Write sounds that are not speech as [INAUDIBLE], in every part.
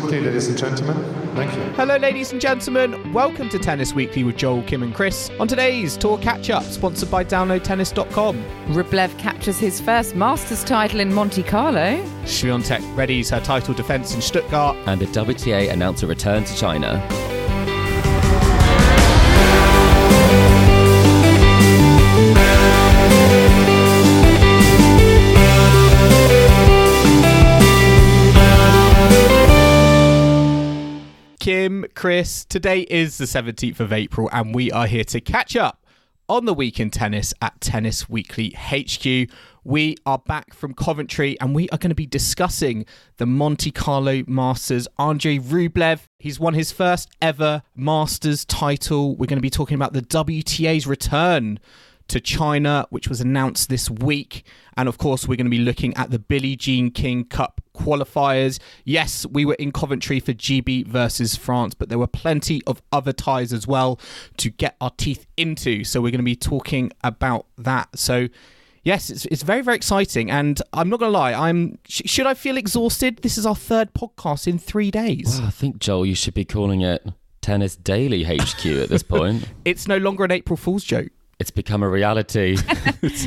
seats quickly, ladies and gentlemen. Thank you. Hello, ladies and gentlemen. Welcome to Tennis Weekly with Joel, Kim, and Chris. On today's Tour Catch Up, sponsored by DownloadTennis.com. Rublev captures his first Masters title in Monte Carlo. Swiatek readies her title defence in Stuttgart. and the WTA announced a return to China. Kim, Chris, today is the 17th of April, and we are here to catch up on the week in tennis at Tennis Weekly HQ. We are back from Coventry and we are going to be discussing the Monte Carlo Masters. Andrey Rublev, he's won his first ever Masters title. We're going to be talking about the WTA's return to China, which was announced this week. And of course, we're going to be looking at the Billie Jean King Cup qualifiers. Yes, we were in Coventry for GB versus France, but there were plenty of other ties as well to get our teeth into. So we're going to be talking about that. So. Yes, it's, it's very, very exciting. And I'm not going to lie, I'm. Sh- should I feel exhausted? This is our third podcast in three days. Well, I think, Joel, you should be calling it Tennis Daily HQ at this point. [LAUGHS] It's no longer an April Fool's joke. It's become a reality. [LAUGHS]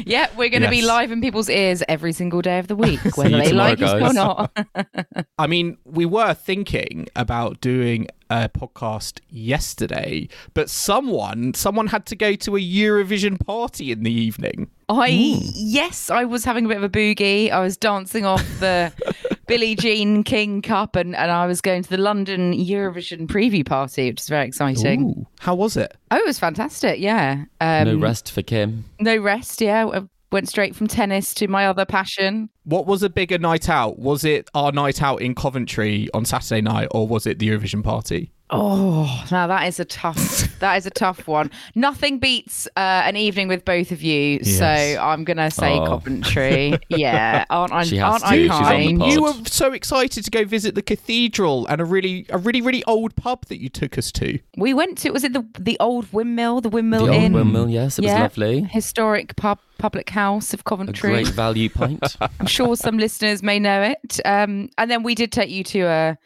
Yeah, we're going to be live in people's ears every single day of the week, [LAUGHS] whether they tomorrow, like us or not. [LAUGHS] I mean, we were thinking about doing a podcast yesterday, but someone someone had to go to a Eurovision party in the evening. I yes, I was having a bit of a boogie. I was dancing off the [LAUGHS] Billie Jean King Cup, and, and I was going to the London Eurovision preview party, which is very exciting. Ooh, how was it? Oh, it was fantastic. Yeah, um, no rest for Kim. no rest. Yeah, I went straight from tennis to my other passion. What was a bigger night out? Was it our night out in Coventry on Saturday night, or was it the Eurovision party? Oh, now that is a tough. that is a tough one. Nothing beats uh, an evening with both of you. Yes. So I'm gonna say Oh. Coventry. Yeah, aren't [LAUGHS] I? She has aren't to. I She's on kind? You were so excited to go visit the cathedral and a really, a really, really old pub that you took us to. We went to. Was it the the old windmill? The windmill The old windmill, yes, it was lovely. Historic pub, public house of A Coventry. great value pint. [LAUGHS] I'm sure some listeners may know it. Um, and then we did take you to a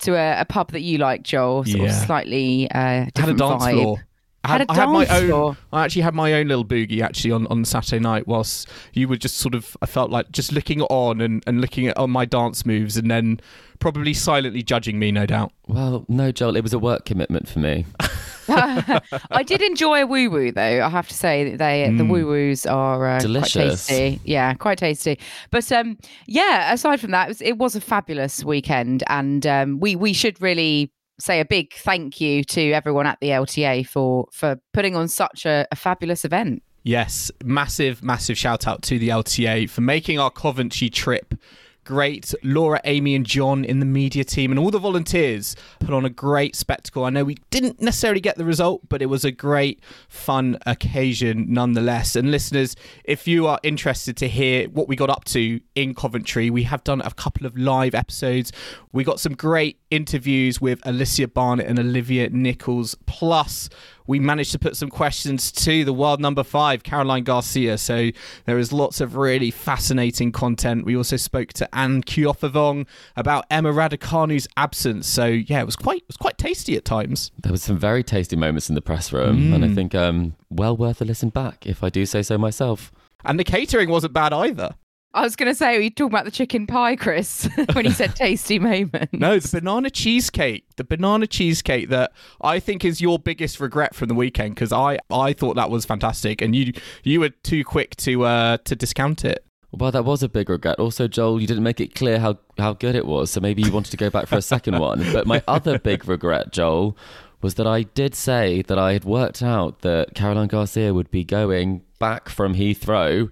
to a, a pub that you like, Joel. Sort Yeah. of slightly uh, had a different dance vibe. floor. I Had had, a I had my own. floor. I actually had my own little boogie actually on, on Saturday night whilst you were just sort of. I felt like just looking on and, and looking at on my dance moves and then probably silently judging me, no doubt. well, no, Joel, it was a work commitment for me. [LAUGHS] I did enjoy a woo woo though. I have to say that they the woo woos are uh, Delicious. quite tasty. Yeah, quite tasty. But um, yeah, aside from that, it was, it was a fabulous weekend, and um, we we should really say a big thank you to everyone at the LTA for for putting on such a, a fabulous event. Yes, massive, massive shout out to the LTA for making our Coventry trip great. Laura, Amy, and John in the media team and all the volunteers put on a great spectacle. I know we didn't necessarily get the result, but it was a great, fun occasion nonetheless. And listeners, if you are interested to hear what we got up to in Coventry, we have done a couple of live episodes. We got some great interviews with Alicia Barnett and Olivia Nichols. Plus, we managed to put some questions to the world number five, Caroline Garcia. So there is lots of really fascinating content. We also spoke to Anne Keothavong about Emma Raducanu's absence. So yeah, it was quite it was quite tasty at times. There was some very tasty moments in the press room, and I think um, well worth a listen back, if I do say so myself. And the catering wasn't bad either. I was going to say, were you talking about the chicken pie, Chris, [LAUGHS] when you said [LAUGHS] tasty moment? No, the banana cheesecake, the banana cheesecake that I think is your biggest regret from the weekend because I I thought that was fantastic and you you were too quick to uh to discount it. Well, that was a big regret. Also, Joel, you didn't make it clear how, how good it was, so maybe you wanted to go back for a second one. But my other big regret, Joel, was that I did say that I had worked out that Caroline Garcia would be going back from Heathrow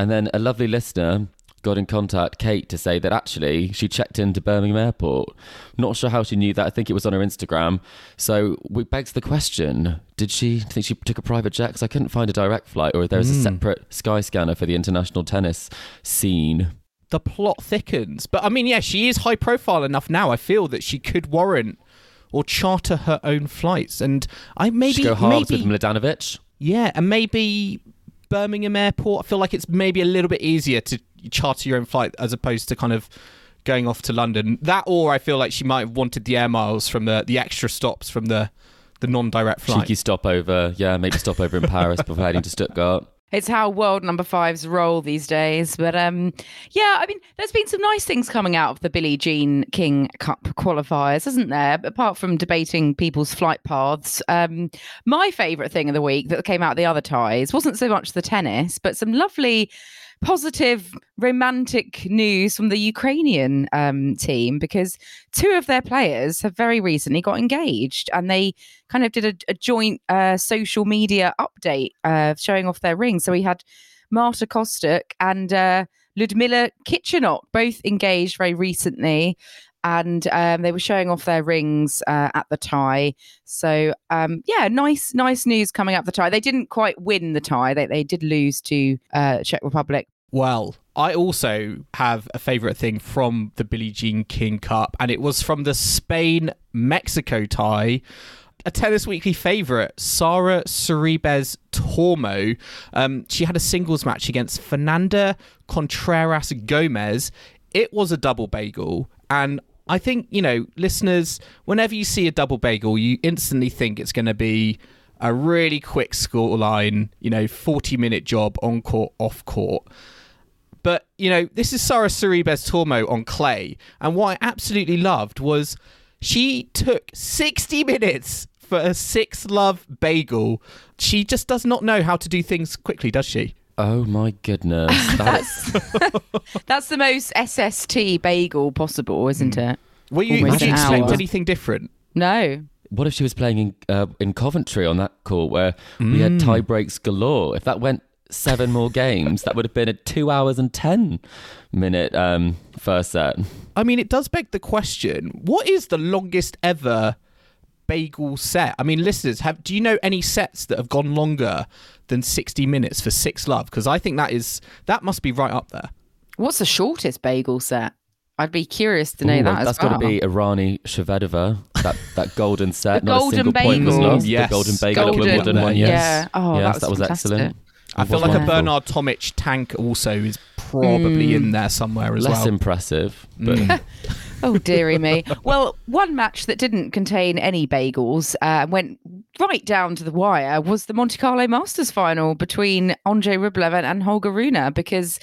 And then a lovely listener got in contact, Kate, to say that actually she checked into Birmingham Airport. Not sure how she knew that. I think it was on her Instagram. So we begs the question: Did she think she took a private jet? Because I couldn't find a direct flight, or there is a hmm. separate sky scanner for the international tennis scene. the plot thickens. But I mean, yeah, she is high profile enough now. I feel that she could warrant or charter her own flights, and I maybe She go halves maybe with Mladenovic. yeah, and maybe Birmingham Airport. I feel like it's maybe a little bit easier to charter your own flight as opposed to kind of going off to London. That, or I feel like she might have wanted the air miles from the the extra stops from the the non-direct flight. Cheeky stopover, yeah, maybe stopover in Paris before heading to Stuttgart. It's how world number fives roll these days. But um, yeah, I mean, there's been some nice things coming out of the Billie Jean King Cup qualifiers, isn't there? Apart from debating people's flight paths, um, my favourite thing of the week that came out the other ties wasn't so much the tennis, but some lovely positive romantic news from the Ukrainian um, team because two of their players have very recently got engaged and they kind of did a, a joint uh, social media update uh, showing off their rings. So we had Marta Kostyuk and uh, Lyudmyla Kichenok both engaged very recently. And um, they were showing off their rings uh, at the tie. So um, yeah, nice, nice news coming up the tie. They didn't quite win the tie; they they did lose to uh, Czech Republic. Well, I also have a favourite thing from the Billie Jean King Cup, and it was from the Spain Mexico tie. A Tennis Weekly favourite, Sara Sorribes Tormo. Um, she had a singles match against Fernanda Contreras Gomez. It was a double bagel, and I think, you know, listeners, whenever you see a double bagel, you instantly think it's going to be a really quick scoreline, you know, 40 minute job on court, off court. But, you know, this is Sara Sorribes Tormo on clay. And what I absolutely loved was she took 60 minutes for a six love bagel. She just does not know how to do things quickly, does she? Oh my goodness. [LAUGHS] That's, [LAUGHS] That's the most SST bagel possible, isn't it? Were you, Almost did you an expect hour. anything different? No. what if she was playing in uh, in Coventry on that court where we had tie breaks galore? If that went seven more games, that would have been a two hours and ten minute um, first set. I mean, it does beg the question: What is the longest ever bagel set? I mean, listeners, have do you know any sets that have gone longer than sixty minutes for six love? Because I think that is that must be right up there. What's the shortest bagel set? I'd be curious to know Ooh, that. as that's got to well. be Irani Shvedova, that that golden set. The Not golden a single point was bagel. lost. Yes. The golden bagel at Golden- Wimbledon one. Yes. Yeah. Oh, yes, that was fantastic. excellent. I It feel was like a. Bernard Tomic tank also is probably hmm. in there somewhere as Less well. Less impressive, but hmm. [LAUGHS] Oh dearie me. Well, one match that didn't contain any bagels uh, went right down to the wire was the Monte Carlo Masters final between Andrey Rublev and, and Holger Rune because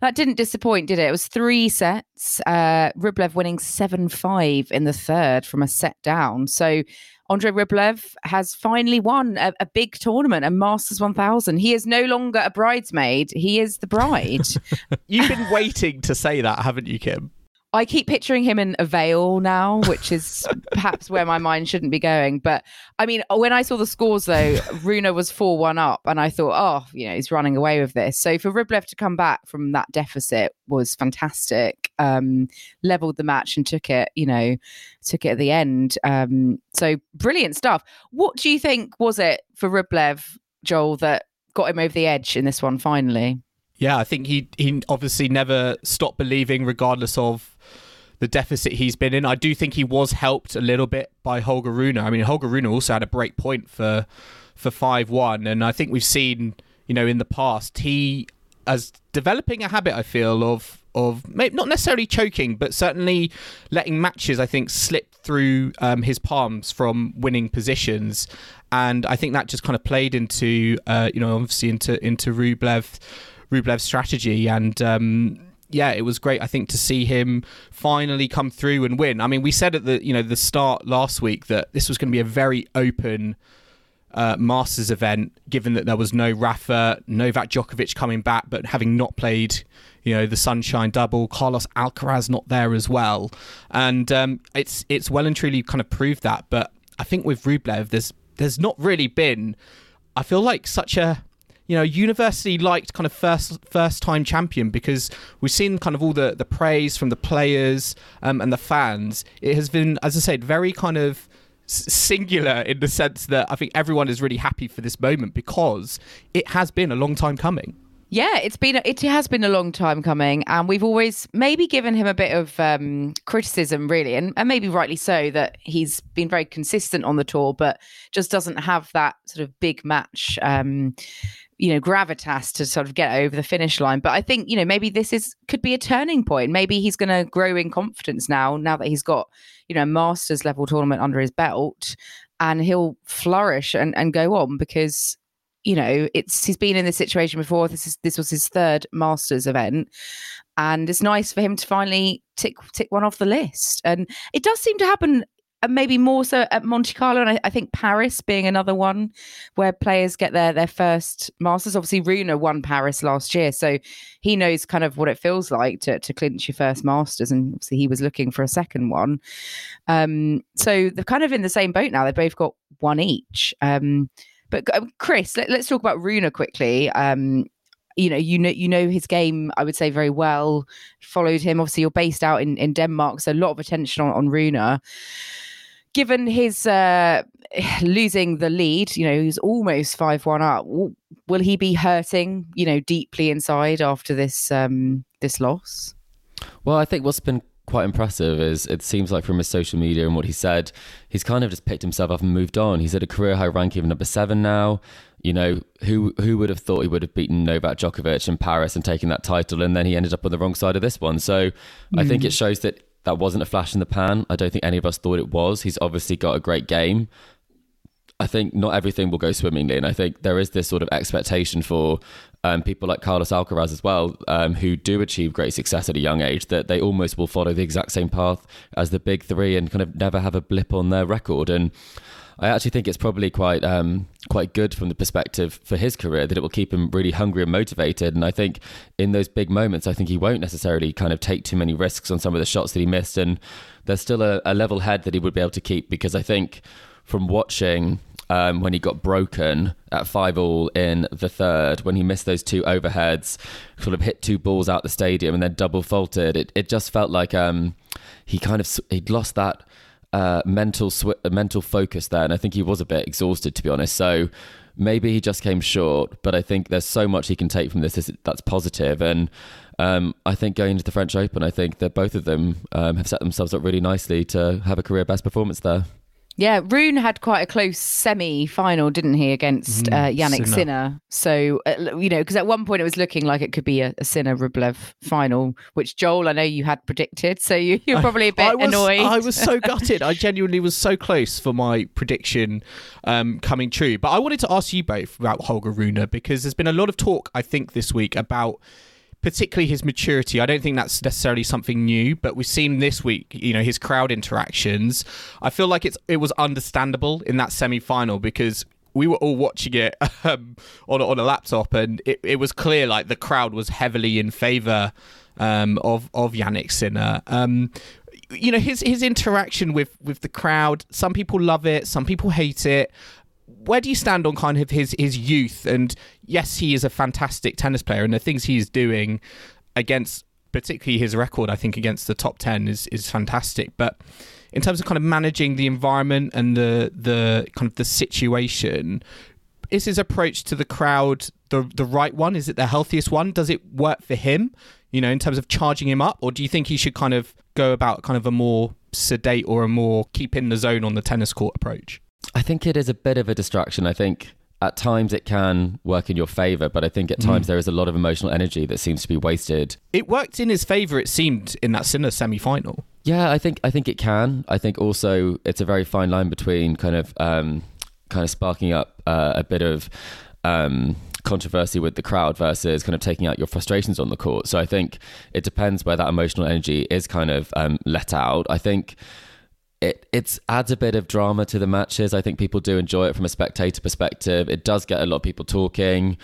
that didn't disappoint, did it? It was three sets. Uh, Rublev winning seven five in the third from a set down. So. Andrey Rublev has finally won a, a big tournament, a Masters 1000. He is no longer a bridesmaid; he is the bride. [LAUGHS] You've been waiting to say that, haven't you, Kim? I keep picturing him in a veil now, which is perhaps where my mind shouldn't be going. But I mean, when I saw the scores though, [LAUGHS] Rune was 4 1 up, and I thought, oh, you know, he's running away with this. So for Rublev to come back from that deficit was fantastic. Um, leveled the match and took it, you know, took it at the end. Um, so brilliant stuff. What do you think was it for Rublev, Joel, that got him over the edge in this one finally? Yeah, I think he he obviously never stopped believing, regardless of the deficit he's been in. I do think he was helped a little bit by Holger Rune. I mean, Holger Rune also had a break point for for five one, and I think we've seen, you know, in the past he as developing a habit. I feel of of not necessarily choking, but certainly letting matches. I think slip through um, his palms from winning positions, and I think that just kind of played into, uh, you know, obviously into into Rublev. Rublev's strategy and um, yeah, it was great. I think to see him finally come through and win. I mean, we said at the you know the start last week that this was going to be a very open uh, Masters event, given that there was no Rafa, Novak Djokovic coming back, but having not played, you know, the Sunshine Double, Carlos Alcaraz not there as well, and um, it's it's well and truly kind of proved that. But I think with Rublev, there's there's not really been. I feel like such a you know, university liked kind of first first time champion because we've seen kind of all the the praise from the players um, and the fans. It has been, as I said, very kind of singular in the sense that I think everyone is really happy for this moment because it has been a long time coming. Yeah, it's been it has been a long time coming, and we've always maybe given him a bit of um, criticism, really, and, and maybe rightly so, that he's been very consistent on the tour, but just doesn't have that sort of big match, um, you know, gravitas to sort of get over the finish line. But I think you know maybe this is could be a turning point. Maybe he's going to grow in confidence now, now that he's got you know a Masters level tournament under his belt, and he'll flourish and and go on because you know, it's he's been in this situation before. This is this was his third Masters event, and it's nice for him to finally tick tick one off the list. And it does seem to happen. Uh, maybe more so at Monte Carlo, and I, I, think Paris being another one where players get their their first Masters. Obviously, Rune won Paris last year, so he knows kind of what it feels like to to clinch your first Masters, and obviously he was looking for a second one. Um, so they're kind of in the same boat now. They've both got one each. Um, but um, Chris, let, us talk about Rune quickly. Um, you know, you know, you know his game. I would say very well. Followed him. Obviously, you're based out in, in Denmark, so a lot of attention on, on Rune. Given his uh, [SIGHS] losing the lead, you know, he's almost five one up. Will he be hurting, you know, deeply inside after this um, this loss? Well, I think what's been quite impressive is it seems like from his social media and what he said, he's kind of just picked himself up and moved on. He's at a career high ranking of number seven now. You know, who who would have thought he would have beaten Novak Djokovic in Paris and taken that title, and then he ended up on the wrong side of this one. So mm. I think it mm. shows that that wasn't a flash in the pan. I don't think any of us thought it was. He's obviously got a great game. I think not everything will go swimmingly, and I think there is this sort of expectation for um, people like Carlos Alcaraz as well, um, who do achieve great success at a young age, that they almost will follow the exact same path as the big three and kind of never have a blip on their record. And I actually think it's probably quite um, quite good from the perspective for his career that it will keep him really hungry and motivated. And I think in those big moments, I think he won't necessarily kind of take too many risks on some of the shots that he missed. And there's still a, a level head that he would be able to keep because I think from watching um, when he got broken at five all in the third, when he missed those two overheads, sort of hit two balls out the stadium and then double faulted. It it just felt like um, he kind of he'd lost that uh, mental sw- mental focus there, and I think he was a bit exhausted to be honest. So maybe he just came short, but I think there's so much he can take from this that's positive and. Um, I think going into the French Open, I think that both of them um, have set themselves up really nicely to have a career best performance there. Yeah, Rune had quite a close semi-final, didn't he, against mm, uh, Jannik Sinner. So uh, you know, because at one point it was looking like it could be a, a Sinner Rublev final, which Joel, I know you had predicted. So you, are probably a bit I was, annoyed. I was so [LAUGHS] gutted. I genuinely was so close for my prediction um, coming true. But I wanted to ask you both about Holger Rune because there's been a lot of talk, I think, this week about particularly his maturity. I don't think that's necessarily something new, but we've seen this week, you know, his crowd interactions. I feel like it's it was understandable in that semi final because we were all watching it [LAUGHS] um, on on a laptop, and it, it was clear like the crowd was heavily in favour um, of of Jannik Sinner. Um, you know his his interaction with with the crowd. Some people love it, some people hate it where do you stand on kind of his his youth? And yes, he is a fantastic tennis player, and the things he's doing against, particularly his record, I think against the top ten is is fantastic. But in terms of kind of managing the environment and the the kind of the situation, is his approach to the crowd the the right one? Is it the healthiest one? Does it work for him? You know, in terms of charging him up, or do you think he should kind of go about kind of a more sedate or a more keep in the zone on the tennis court approach? I think it is a bit of a distraction. I think at times it can work in your favor, but I think at times mm. there is a lot of emotional energy that seems to be wasted. It worked in his favor, it seemed, in that Sinner semi final. Yeah, I think I think it can. I think also it's a very fine line between kind of um, kind of sparking up uh, a bit of um, controversy with the crowd versus kind of taking out your frustrations on the court. So I think it depends where that emotional energy is kind of um, let out. I think it it's adds a bit of drama to the matches. I think people do enjoy it from a spectator perspective. It does get a lot of people talking.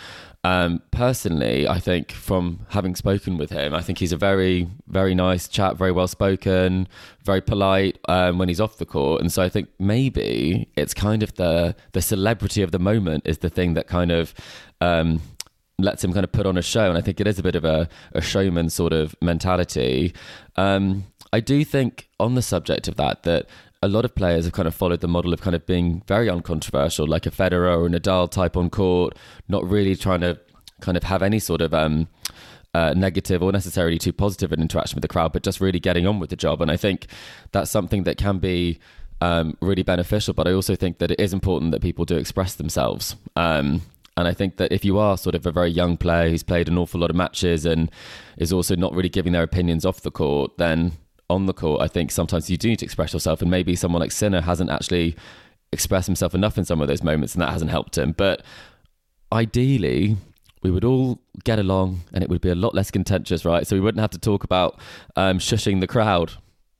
Um, personally, I think from having spoken with him, I think he's a very, very nice chap, very well spoken, very polite um, when he's off the court. And so I think maybe it's kind of the the celebrity of the moment is the thing that kind of um, lets him kind of put on a show. And I think it is a bit of a, a showman sort of mentality. Um, I do think on the subject of that, that a lot of players have kind of followed the model of kind of being very uncontroversial, like a Federer or a Nadal type on court, not really trying to kind of have any sort of um, uh, negative or necessarily too positive an interaction with the crowd, but just really getting on with the job. And I think that's something that can be um, really beneficial. But I also think that it is important that people do express themselves. Um, and I think that if you are sort of a very young player who's played an awful lot of matches and is also not really giving their opinions off the court, then on the court, I think sometimes you do need to express yourself. And maybe someone like Sinner hasn't actually expressed himself enough in some of those moments and that hasn't helped him. But ideally, we would all get along and it would be a lot less contentious, right? So we wouldn't have to talk about um, shushing the crowd.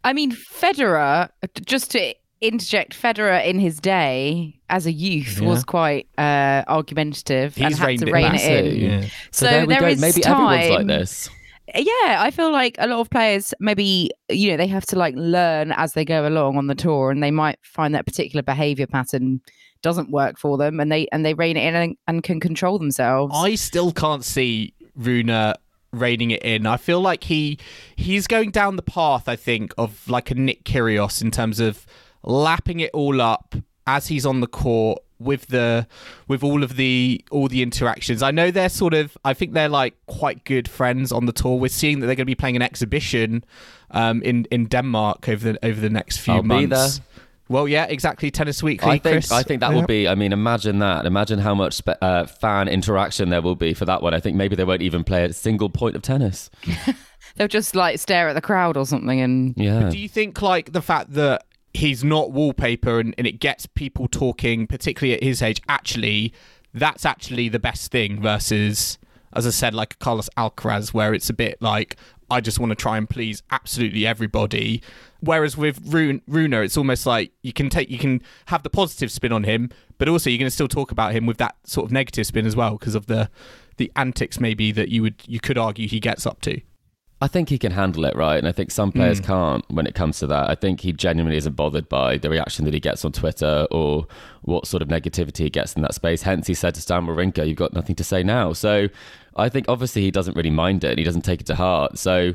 I mean, Federer, just to interject, Federer in his day as a youth Yeah. was quite uh, argumentative and had to it rein it in. Yeah. So, So there we there go. is Maybe everyone's like this. Yeah, I feel like a lot of players maybe you know they have to like learn as they go along on the tour, and they might find that particular behavior pattern doesn't work for them, and they and they rein it in and, and can control themselves. I still can't see Rune reining it in. I feel like he he's going down the path, I think, of like a Nick Kyrgios in terms of lapping it all up as he's on the court with the with all of the all the interactions. I know they're sort of I think they're like quite good friends on the tour. We're seeing that they're going to be playing an exhibition um, in in Denmark over the over the next few I'll be months. there. Well, yeah, exactly. Tennis Weekly. I think Chris. I think that Yeah. will be. I mean, imagine that. Imagine how much spe- uh, fan interaction there will be for that one. I think maybe they won't even play a single point of tennis. [LAUGHS] They'll just like stare at the crowd or something, and Yeah. Do you think like the fact that he's not wallpaper and, and it gets people talking, particularly at his age, actually that's actually the best thing versus as I said, like Carlos Alcaraz where it's a bit like I just want to try and please absolutely everybody. Whereas with Rune, Runa, it's almost like you can take you can have the positive spin on him, but also you're going to still talk about him with that sort of negative spin as well because of the the antics maybe that you would you could argue he gets up to. I think he can handle it, right? And I think some players can't when it comes to that. I think he genuinely isn't bothered by the reaction that he gets on Twitter or what sort of negativity he gets in that space. Hence, he said to Stan Wawrinka, "You've got nothing to say now." So, I think obviously he doesn't really mind it. and He doesn't take it to heart. So,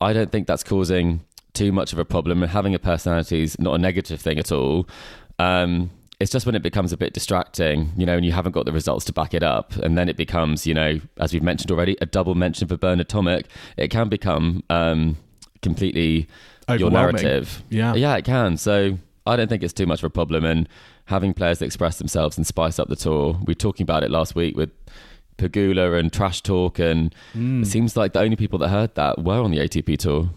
I don't think that's causing too much of a problem. And having a personality is not a negative thing at all. Um, it's just when it becomes a bit distracting, you know, and you haven't got the results to back it up, and then it becomes, you know, as we've mentioned already, a double mention for Bernard Tomic. It can become um, completely your narrative. Yeah. yeah, it can. So I don't think it's too much of a problem, and having players that express themselves and spice up the tour. We were talking about it last week with Pegula and Trash Talk, and it seems like the only people that heard that were on the ATP tour.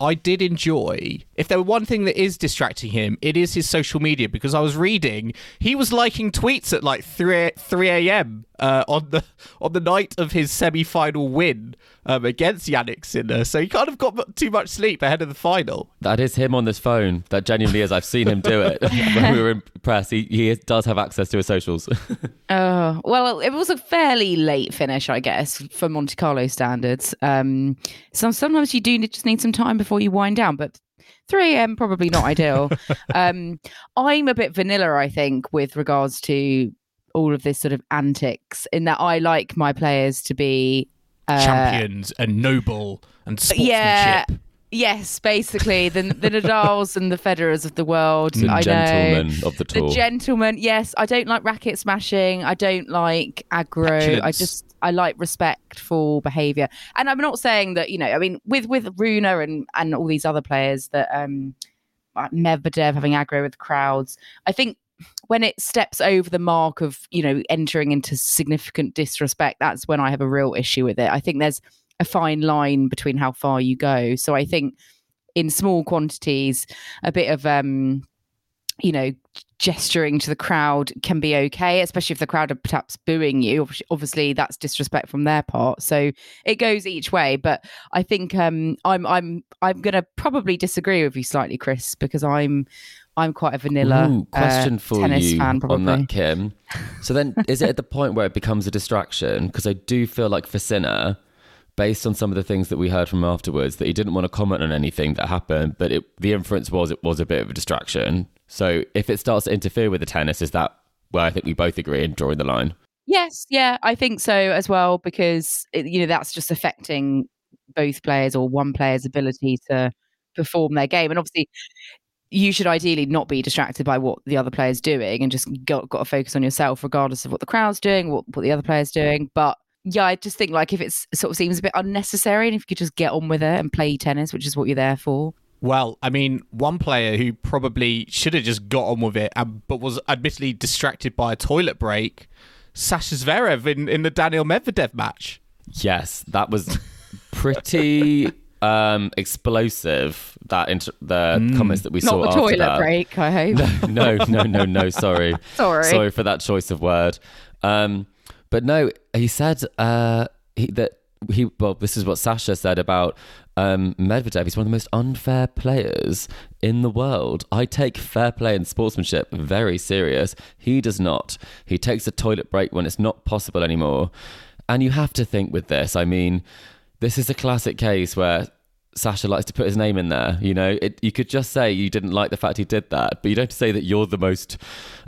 I did enjoy. If there were one thing that is distracting him, it is his social media because I was reading he was liking tweets at like three three a.m. Uh, on the on the night of his semi final win um, against Jannik Sinner. So he kind of got too much sleep ahead of the final. That is him on this phone. That genuinely is. I've seen him do it [LAUGHS] when we were in press. He, he does have access to his socials. [LAUGHS] Oh, well, it was a fairly late finish, I guess, for Monte Carlo standards. Um, so sometimes you do just need some time before you wind down, but 3 a.m. probably not ideal. [LAUGHS] um, I'm a bit vanilla, I think, with regards to all of this sort of antics, in that I like my players to be uh, Champions and noble and sportsmanship. Yeah. Yes, basically the the Nadals and the Federers of the world. the I know. of the The tour. gentleman, yes. I don't like racket smashing. I don't like aggro. I just I like respectful behaviour. And I'm not saying that you know. I mean, with with Rune and and all these other players that um, Medvedev having aggro with crowds. I think when it steps over the mark of you know entering into significant disrespect, that's when I have a real issue with it. I think there's a fine line between how far you go. So I think in small quantities, a bit of um, you know, gesturing to the crowd can be okay, especially if the crowd are perhaps booing you. Obviously, that's disrespect from their part. So it goes each way. But I think um, I'm I'm I'm going to probably disagree with you slightly, Chris, because I'm I'm quite a vanilla Ooh, question uh, for tennis you fan. Probably. on that, Kim. So then, is it at the point where it becomes a distraction? Because I do feel like for Sinner, based on some of the things that we heard from afterwards, that he didn't want to comment on anything that happened, but it, the inference was it was a bit of a distraction. So if it starts to interfere with the tennis, is that where I think we both agree in drawing the line? Yes, yeah, I think so as well because it, you know that's just affecting both players or one player's ability to perform their game, and obviously you should ideally not be distracted by what the other player's doing and just got, got to focus on yourself regardless of what the crowd's doing, what, what the other player's doing. But yeah, I just think like if it sort of seems a bit unnecessary and if you could just get on with it and play tennis, which is what you're there for. Well, I mean, one player who probably should have just got on with it, um, but was admittedly distracted by a toilet break, Sasha Zverev in, in the Daniil Medvedev match. Yes, that was pretty [LAUGHS] um, explosive. That inter- the comments that we Not saw the after toilet that. break, I hope. [LAUGHS] no, no, no, no. Sorry, [LAUGHS] Sorry. sorry for that choice of word. Um, but no, he said uh, he, that he. Well, this is what Sasha said about um, Medvedev. He's one of the most unfair players in the world. I take fair play and sportsmanship very serious. He does not. He takes a toilet break when it's not possible anymore. And you have to think with this. I mean, this is a classic case where Sasha likes to put his name in there. You know, it, you could just say you didn't like the fact he did that, but you don't say that you're the most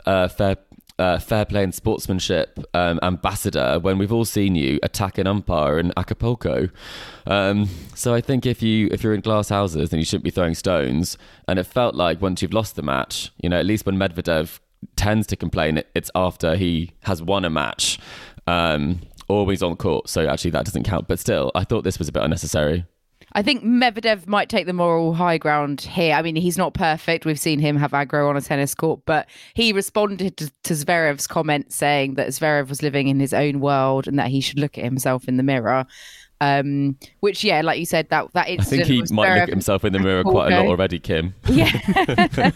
uh, fair. Uh, fair play and sportsmanship um, ambassador when we've all seen you attack an umpire in Acapulco. Um, so I think if you if you're in glass houses, then you shouldn't be throwing stones. And it felt like once you've lost the match, you know, at least when Medvedev tends to complain, it's after he has won a match um, he's on court. So actually, that doesn't count. But still, I thought this was a bit unnecessary. I think Medvedev might take the moral high ground here. I mean, he's not perfect. We've seen him have aggro on a tennis court, but he responded to, to Zverev's comment saying that Zverev was living in his own world and that he should look at himself in the mirror. Um, which, yeah, like you said, that that I think he might look at himself in the [LAUGHS] mirror quite a lot already, Kim. [LAUGHS] Yeah. [LAUGHS]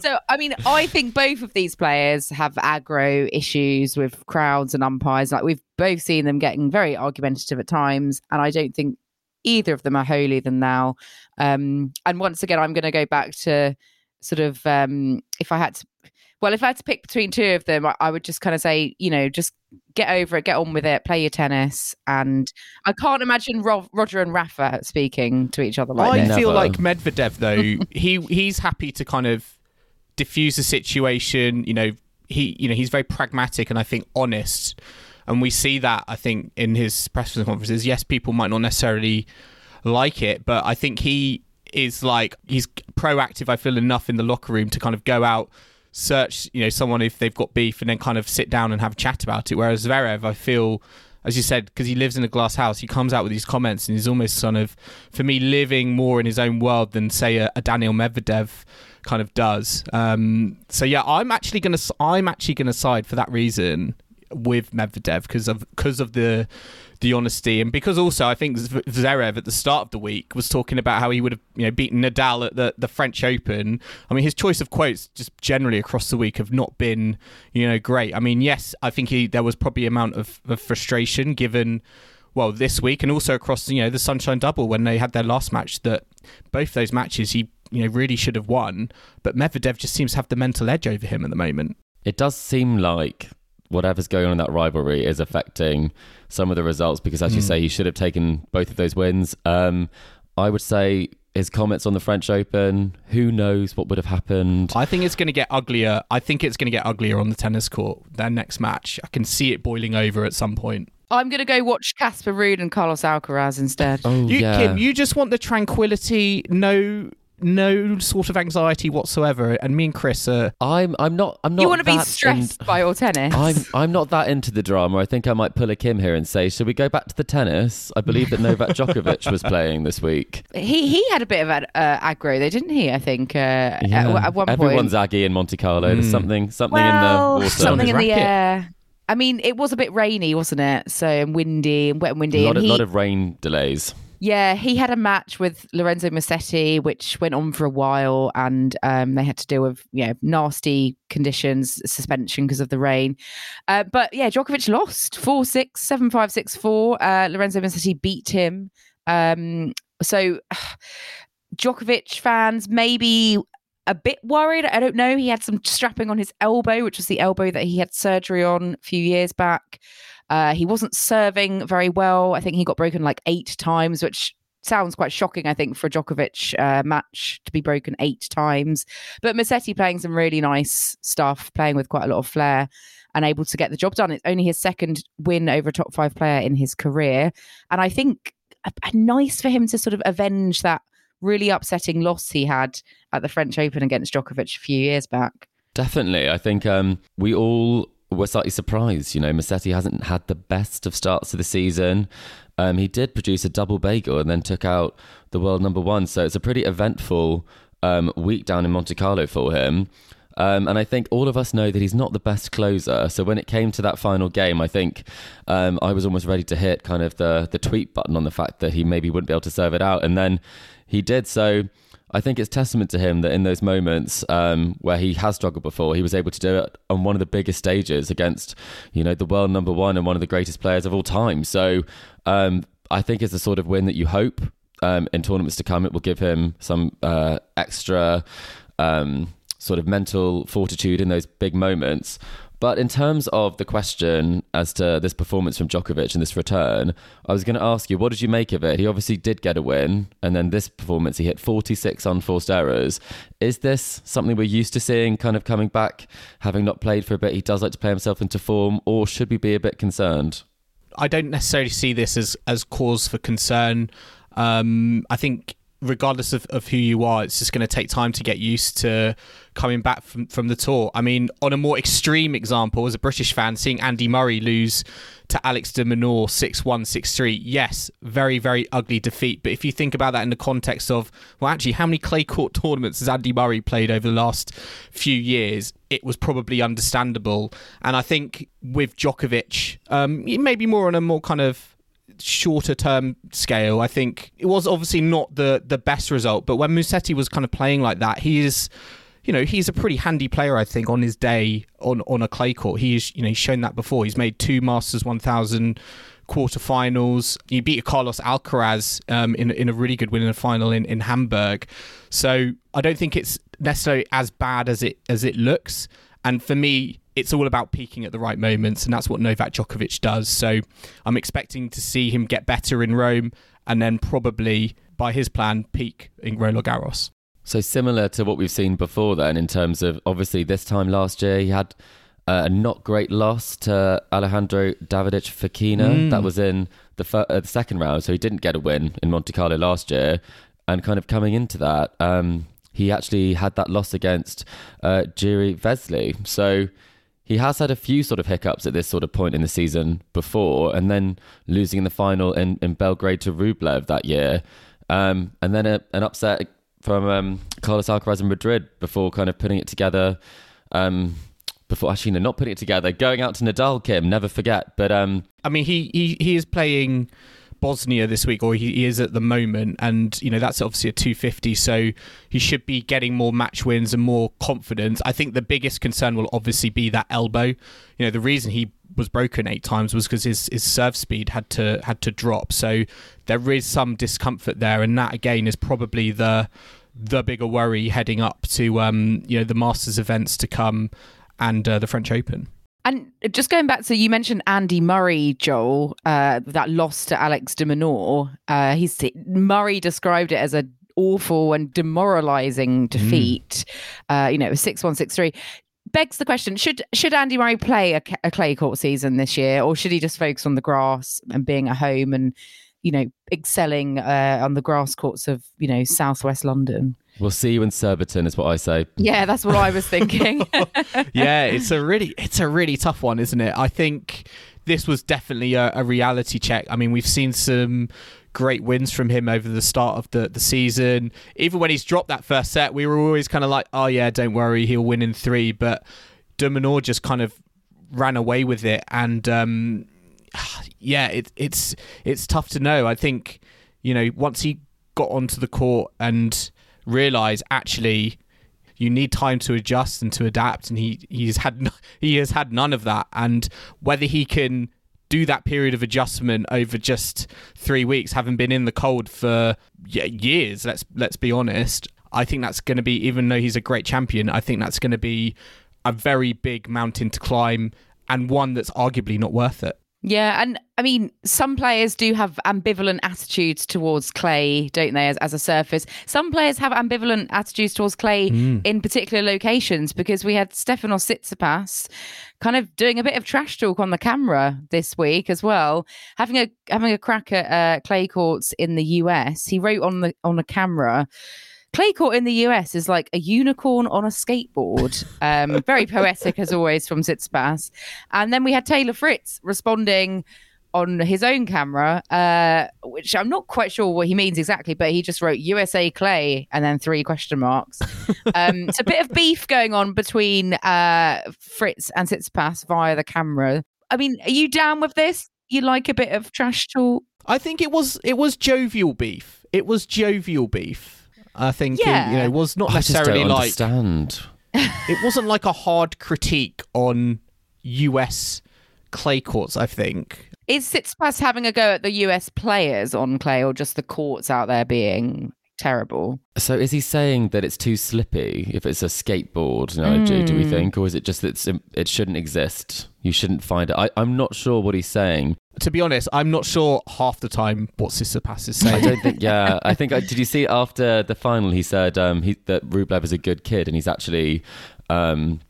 so, I mean, I think both of these players have aggro issues with crowds and umpires. Like, we've both seen them getting very argumentative at times, and I don't think either of them are holier than thou. Um, and once again, I'm going to go back to sort of um, if I had to. Well, if I had to pick between two of them, I, I would just kind of say, you know, just get over it, get on with it, play your tennis. And I can't imagine Ro- Roger and Rafa speaking to each other like I this. feel Never. like Medvedev though [LAUGHS] he he's happy to kind of diffuse the situation. You know he you know he's very pragmatic and I think honest, and we see that I think in his press conferences. Yes, people might not necessarily like it, but I think he is like he's proactive. I feel enough in the locker room to kind of go out. Search, you know, someone if they've got beef, and then kind of sit down and have a chat about it. Whereas Zverev, I feel, as you said, because he lives in a glass house, he comes out with these comments and he's almost sort of, for me, living more in his own world than say a, a Daniil Medvedev kind of does. Um, so yeah, I'm actually gonna I'm actually gonna side for that reason with Medvedev because of because of the the honesty and because also I think Zverev at the start of the week was talking about how he would have you know beaten Nadal at the the French Open. I mean his choice of quotes just generally across the week have not been you know great. I mean yes, I think he there was probably amount of, of frustration given well this week and also across you know the Sunshine Double when they had their last match that both those matches he you know really should have won, but Medvedev just seems to have the mental edge over him at the moment. It does seem like whatever's going on in that rivalry is affecting some of the results because, as you say, he should have taken both of those wins. Um, I would say his comments on the French Open, who knows what would have happened. I think it's going to get uglier. I think it's going to get uglier on the tennis court. Their next match, I can see it boiling over at some point. I'm going to go watch Casper Ruud and Carlos Alcaraz instead. Oh, You, yeah. Kim, you just want the tranquility, no, no sort of anxiety whatsoever. And me and Chris are. I'm, I'm not. I'm not. you want to be stressed in- by your tennis? I'm I'm not that into the drama. I think I might pull a Kim here and say, should we go back to the tennis? I believe that Novak [LAUGHS] Djokovic was playing this week. he he had a bit of an uh, aggro, though, didn't he? I think uh, at, at one Everyone's point. aggy in Monte Carlo. There's Mm. something something well, in the water. something in his the racket. air. I mean, it was a bit rainy, wasn't it? So and windy and wet and windy. a lot, and of, he, lot of rain delays. Yeah, he had a match with Lorenzo Musetti, which went on for a while, and um, they had to deal with you know nasty conditions, suspension because of the rain. Uh, but yeah, Djokovic lost four six seven five six four. Uh, Lorenzo Musetti beat him. Um, so [SIGHS] Djokovic fans maybe a bit worried. I don't know. He had some strapping on his elbow, which was the elbow that he had surgery on a few years back. Uh, he wasn't serving very well. I think he got broken like eight times, which sounds quite shocking, I think, for a Djokovic uh, match to be broken eight times. But Musetti playing some really nice stuff, playing with quite a lot of flair and able to get the job done. It's only his second win over a top five player in his career. And I think a, a nice for him to sort of avenge that really upsetting loss he had at the French Open against Djokovic a few years back. Definitely. I think um, we all were slightly surprised. You know, Musetti hasn't had the best of starts to the season. Um, he did produce a double bagel and then took out the world number one. So it's a pretty eventful um, week down in Monte Carlo for him. Um, and I think all of us know that he's not the best closer. So when it came to that final game, I think um, I was almost ready to hit kind of the the tweet button on the fact that he maybe wouldn't be able to serve it out, and then he did. So I think it's testament to him that in those moments um, where he has struggled before, he was able to do it on one of the biggest stages against, you know, the world number one and one of the greatest players of all time. So um, I think it's the sort of win that you hope um, in tournaments to come. It will give him some uh, extra um, sort of mental fortitude in those big moments. But in terms of the question as to this performance from Djokovic and this return, I was going to ask you, what did you make of it? He obviously did get a win, and then this performance, he hit 46 unforced errors. Is this something we're used to seeing kind of coming back, having not played for a bit? He does like to play himself into form, or should we be a bit concerned? I don't necessarily see this as, as cause for concern. Um, I think regardless of, of who you are, it's just going to take time to get used to coming back from, from the tour. I mean, on a more extreme example, as a British fan, seeing Andy Murray lose to Alex de Minaur 6 1, 6 3, yes, very, very ugly defeat. But if you think about that in the context of, well, actually, how many clay court tournaments has Andy Murray played over the last few years? It was probably understandable. And I think with Djokovic, um, maybe more on a more kind of shorter term scale, I think it was obviously not the the best result. But when Musetti was kind of playing like that, he is, you know, he's a pretty handy player. I think on his day on on a clay court, he's you know he's shown that before. He's made two Masters 1000 quarterfinals. He beat Carlos Alcaraz um, in in a really good win in a final in in Hamburg. So I don't think it's necessarily as bad as it as it looks. And for me, it's all about peaking at the right moments, and that's what Novak Djokovic does. So I'm expecting to see him get better in Rome, and then probably by his plan peak in Roland Garros. So similar to what we've seen before, then in terms of obviously this time last year he had a not great loss to Alejandro Davidovich Fokina. Mm. That was in the, fir- uh, the, second round, so he didn't get a win in Monte Carlo last year. And kind of coming into that, um, he actually had that loss against uh, Jiri Vesely. So he has had a few sort of hiccups at this sort of point in the season before, and then losing in the final in, in Belgrade to Rublev that year, um, and then a, an upset from um, Carlos Alcaraz in Madrid before kind of putting it together. Um, before actually, no, not putting it together, going out to Nadal, Kim, never forget. But um, I mean, he he he is playing Bosnia this week, or he, he, is at the moment, and you know that's obviously a 250, so he should be getting more match wins and more confidence. I think the biggest concern will obviously be that elbow. You know, the reason he was broken eight times was because his, his serve speed had to had to drop, so there is some discomfort there, and that again is probably the the bigger worry heading up to um, you know the Masters events to come and uh, the French Open. And just going back to you mentioned Andy Murray, Joel, uh, that loss to Alex de Minaur. Uh, he's Murray described it as a awful and demoralizing mm. defeat. Mm. Uh, you know, it was six one six three. Begs the question: Should should Andy Murray play a, a clay court season this year, or should he just focus on the grass and being at home and you know excelling uh, on the grass courts of you know southwest London? We'll see you in Surbiton, is what I say. Yeah, that's what I was [LAUGHS] thinking. [LAUGHS] yeah, it's a really, it's a really tough one, isn't it? I think this was definitely a, a reality check. I mean, we've seen some great wins from him over the start of the, the season. Even when he's dropped that first set, we were always kind of like, oh yeah, don't worry, he'll win in three. But de Minaur just kind of ran away with it, and um, [SIGHS] yeah, it, it's it's tough to know. I think you know once he got onto the court and realised actually you need time to adjust and to adapt and he he's had [LAUGHS] he has had none of that and whether he can do that period of adjustment over just 3 weeks having been in the cold for years let's let's be honest I think that's going to be even though he's a great champion I think that's going to be a very big mountain to climb and one that's arguably not worth it Yeah, and I mean, some players do have ambivalent attitudes towards clay, don't they, as, as a surface? Some players have ambivalent attitudes towards clay Hmm. in particular locations because we had Stefanos Tsitsipas kind of doing a bit of trash talk on the camera this week as well, having a having a crack at uh, clay courts in the US. He wrote on the on the camera. Clay court in the US is like a unicorn on a skateboard. Um, [LAUGHS] very poetic as always from Tsitsipas. And then we had Taylor Fritz responding on his own camera, uh, which I'm not quite sure what he means exactly, but he just wrote USA Clay and then three question marks. Um, [LAUGHS] it's a bit of beef going on between uh, Fritz and Tsitsipas via the camera. I mean, are you down with this? You like a bit of trash talk? I think it was it was jovial beef. It was jovial beef. I think Yeah. it, you know was not I just necessarily don't like understand. [LAUGHS] it wasn't like a hard critique on US clay courts. I think Is Tsitsipas having a go at the US players on clay or just the courts out there being terrible? So is he saying that it's too slippy if it's a skateboard analogy, do we Hmm. think? Or is it just that it's, it shouldn't exist? You shouldn't find it. I, I'm not sure what he's saying. To be honest, I'm not sure half the time what Tsitsipas is I saying. don't think, yeah. I think, did you see after the final, he said um, he, that Rublev is a good kid and he's actually um,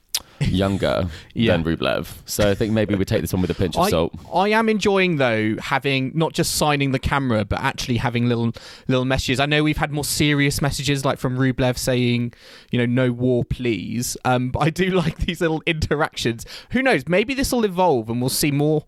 younger [LAUGHS] Yeah. than Rublev. So I think maybe we take this one with a pinch of I, salt. I am enjoying though having not just signing the camera but actually having little little messages. I know we've had more serious messages like from Rublev saying, you know, no war please. Um but I do [LAUGHS] like these little interactions. Who knows, maybe this will evolve and we'll see more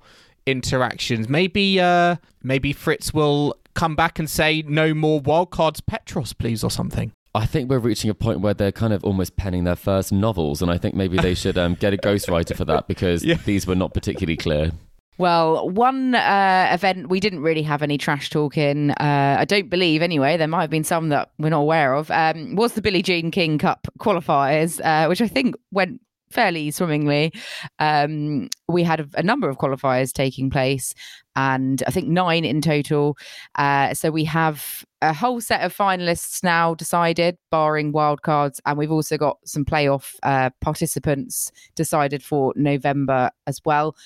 interactions. Maybe uh maybe Fritz will come back and say no more wildcards Petros please or something. I think we're reaching a point where they're kind of almost penning their first novels, and I think maybe they should um, get a [LAUGHS] ghostwriter for that because Yeah. these were not particularly clear. Well, one uh, event we didn't really have any trash talk in. Uh, I don't believe, anyway. There might have been some that we're not aware of. Um, was the Billie Jean King Cup qualifiers, uh, which I think went fairly swimmingly. Um, we had a, a number of qualifiers taking place, and I think nine in total. Uh, so we have a whole set of finalists now decided, barring wildcards, and we've also got some playoff uh, participants decided for November as well.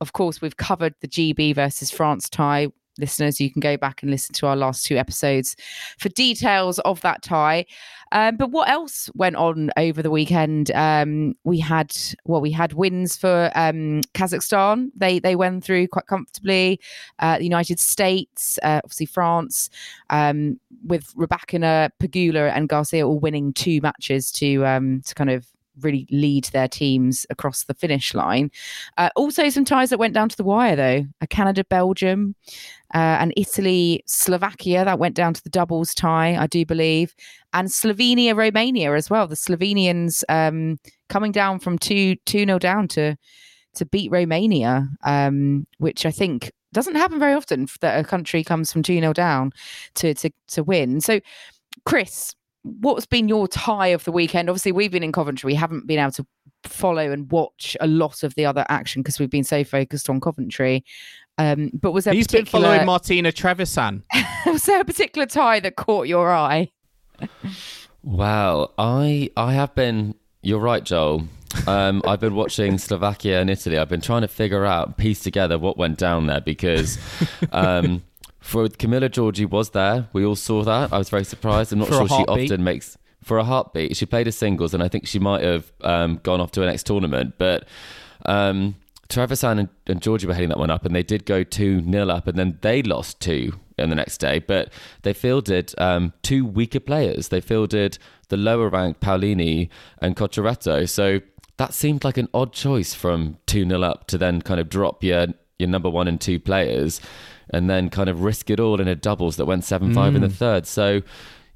Of course, we've covered the GB versus France tie. Listeners, you can go back and listen to our last two episodes for details of that tie. Um, but what else went on over the weekend? Um, we had well, we had wins for um, Kazakhstan. They they went through quite comfortably. Uh, the United States, uh, obviously France, um, with Rybakina, Pegula, and Garcia all winning two matches to um, to kind of really lead their teams across the finish line. Uh, also, some ties that went down to the wire, though. A Canada, Belgium, uh, and Italy, Slovakia. That went down to the doubles tie, I do believe. And Slovenia, Romania as well. The Slovenians um, coming down from 2 2 0 down to, to beat Romania, um, which I think doesn't happen very often that a country comes from 2 0 down to, to, to win. So, Chris, what's been your tie of the weekend? Obviously, we've been in Coventry. We haven't been able to follow and watch a lot of the other action because we've been so focused on Coventry. Um, but was there He's been following Martina Trevisan. [LAUGHS] was there a particular tie that caught your eye? [LAUGHS] well, I I have been. You're right, Joel. Um, I've been watching [LAUGHS] Slovakia and Italy. I've been trying to figure out, piece together what went down there because um, for Camila Giorgi was there. We all saw that. I was very surprised. I'm not sure she often makes for a heartbeat. She played a singles, and I think she might have um, gone off to a next tournament. But um, Trevisan and, and Giorgi were heading that one up, and they did go 2 nil up, and then they lost two in the next day. But they fielded um, two weaker players. They fielded the lower ranked Paulini and Cocciaretto. So that seemed like an odd choice from 2 nil up to then kind of drop your, your number one and two players and then kind of risk it all in a doubles that went 7 5 in the third. So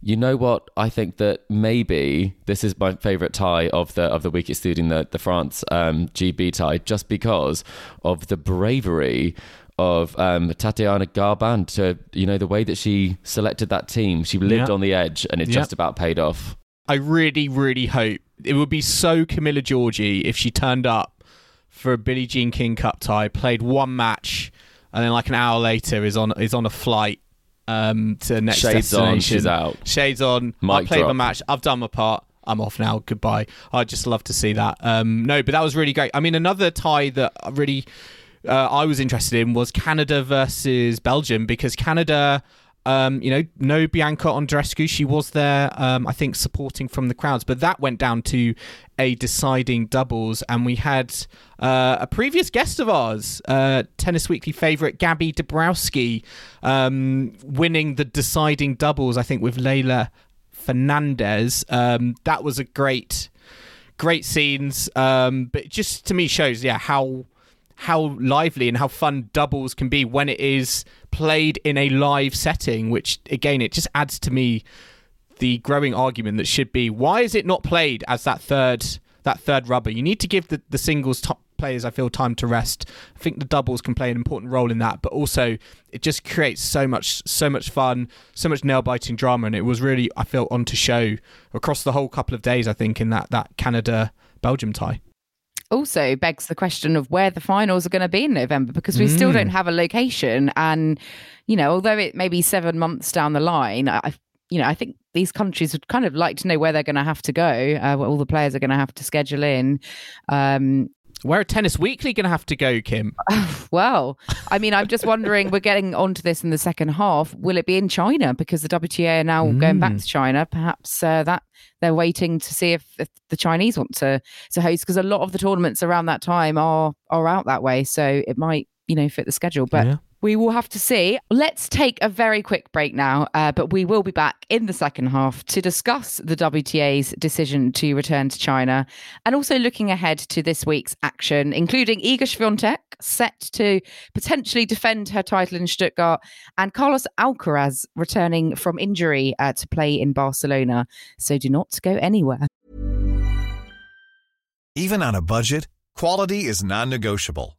you know what? I think that maybe this is my favourite tie of the of the week, excluding the the France um, GB tie, just because of the bravery of um, Tathiana Garbin to you know the way that she selected that team. She lived Yeah. on the edge, and it Yeah. just about paid off. I really, really hope it would be so Camila Giorgi if she turned up for a Billie Jean King Cup tie, played one match, and then like an hour later is on is on a flight um, to next Shades on, she's out. Shades on. I Mic played my match. I've done my part. I'm off now. Goodbye. I'd just love to see that. Um, no, but that was really great. I mean, another tie that really uh, I was interested in was Canada versus Belgium because Canada. Um, you know, no Bianca Andreescu. She was there, um, I think, supporting from the crowds, but that went down to a deciding doubles. And we had uh, a previous guest of ours, uh, Tennis Weekly favourite Gabby Dabrowski, um, winning the deciding doubles, I think, with Leylah Fernandez. Um, that was a great, great scenes. Um, but just to me shows, yeah, how how lively and how fun doubles can be when it is played in a live setting. Which again, it just adds to me the growing argument that should be why is it not played as that third that third rubber? You need to give the, the singles top players I feel time to rest. I think the doubles can play an important role in that, but also it just creates so much so much fun, so much nail biting drama, and it was really I feel on to show across the whole couple of days. I think in that that Canada Belgium tie. Also begs the question of where the finals are going to be in November because we still don't have a location. And, you know, although it may be seven months down the line, I, you know, I think these countries would kind of like to know where they're going to have to go, uh, what all the players are going to have to schedule in. Um, Where are Tennis Weekly going to have to go, Kim? [LAUGHS] well, I mean, I'm just wondering, we're getting onto this in the second half. Will it be in China? Because the WTA are now going back to China. Perhaps uh, that they're waiting to see if, if the Chinese want to, to host, because a lot of the tournaments around that time are, are out that way. So it might, you know, fit the schedule. But Yeah. We will have to see. Let's take a very quick break now, uh, but we will be back in the second half to discuss the WTA's decision to return to China and also looking ahead to this week's action, including Iga Swiatek set to potentially defend her title in Stuttgart and Carlos Alcaraz returning from injury uh, to play in Barcelona. So do not go anywhere. Even on a budget, quality is non-negotiable.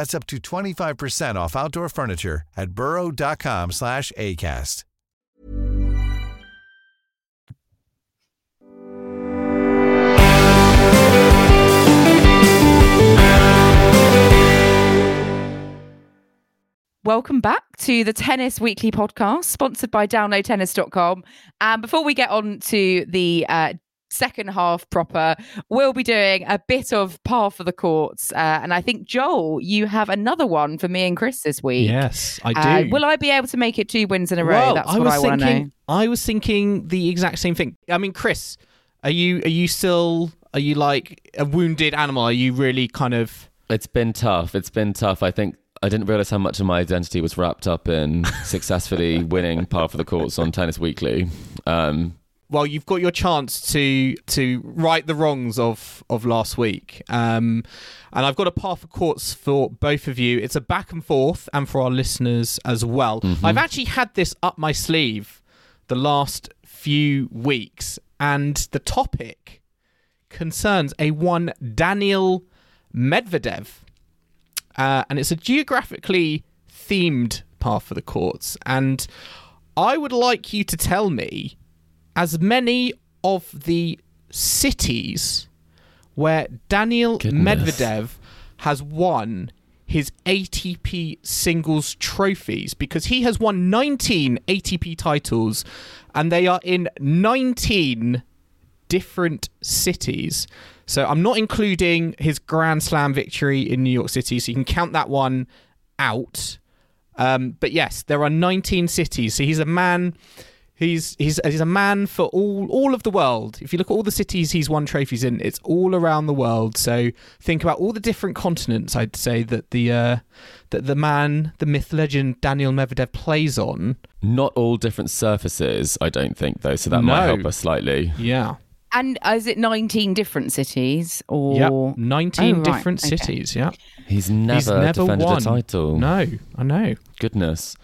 That's up to 25% off outdoor furniture at burrow.com slash ACAST. Welcome back to the Tennis Weekly podcast, sponsored by downloadtennis.com. And before we get on to the uh, second half proper, we'll be doing a bit of par for the courts. Uh, and I think, Joel, you have another one for me and Chris this week. Yes, I Uh, do. will I be able to make it two wins in a row? Well, That's I what was I want to know. thinking. I was thinking the exact same thing. I mean, Chris, are you are you still are you like a wounded animal? Are you really kind of It's been tough. It's been tough. I think I didn't realize how much of my identity was wrapped up in [LAUGHS] successfully winning par for the courts on Tennis Weekly. Um, well, you've got your chance to to right the wrongs of of last week. Um, and I've got a par for courts for both of you. It's a back and forth, and for our listeners as well. I've actually had this up my sleeve the last few weeks, and the topic concerns a one Daniil Medvedev, uh, and it's a geographically themed par for the courts. And I would like you to tell me as many of the cities where Daniil Goodness. Medvedev has won his ATP singles trophies because he has won 19 ATP titles and they are in 19 different cities. So I'm not including his Grand Slam victory in New York City, so you can count that one out. Um, but yes, there are 19 cities. So he's a man. He's he's he's a man for all all of the world. If you look at all the cities he's won trophies in, it's all around the world. So think about all the different continents. I'd say that the uh, that the man, the myth legend Daniil Medvedev plays on. not all different surfaces, I don't think, though. So that might help us slightly. Yeah. And is it 19 different cities or? Yep, 19 Oh, right, different okay. cities. Yeah. He's never, He's never defended won. a title. No, I know. Goodness.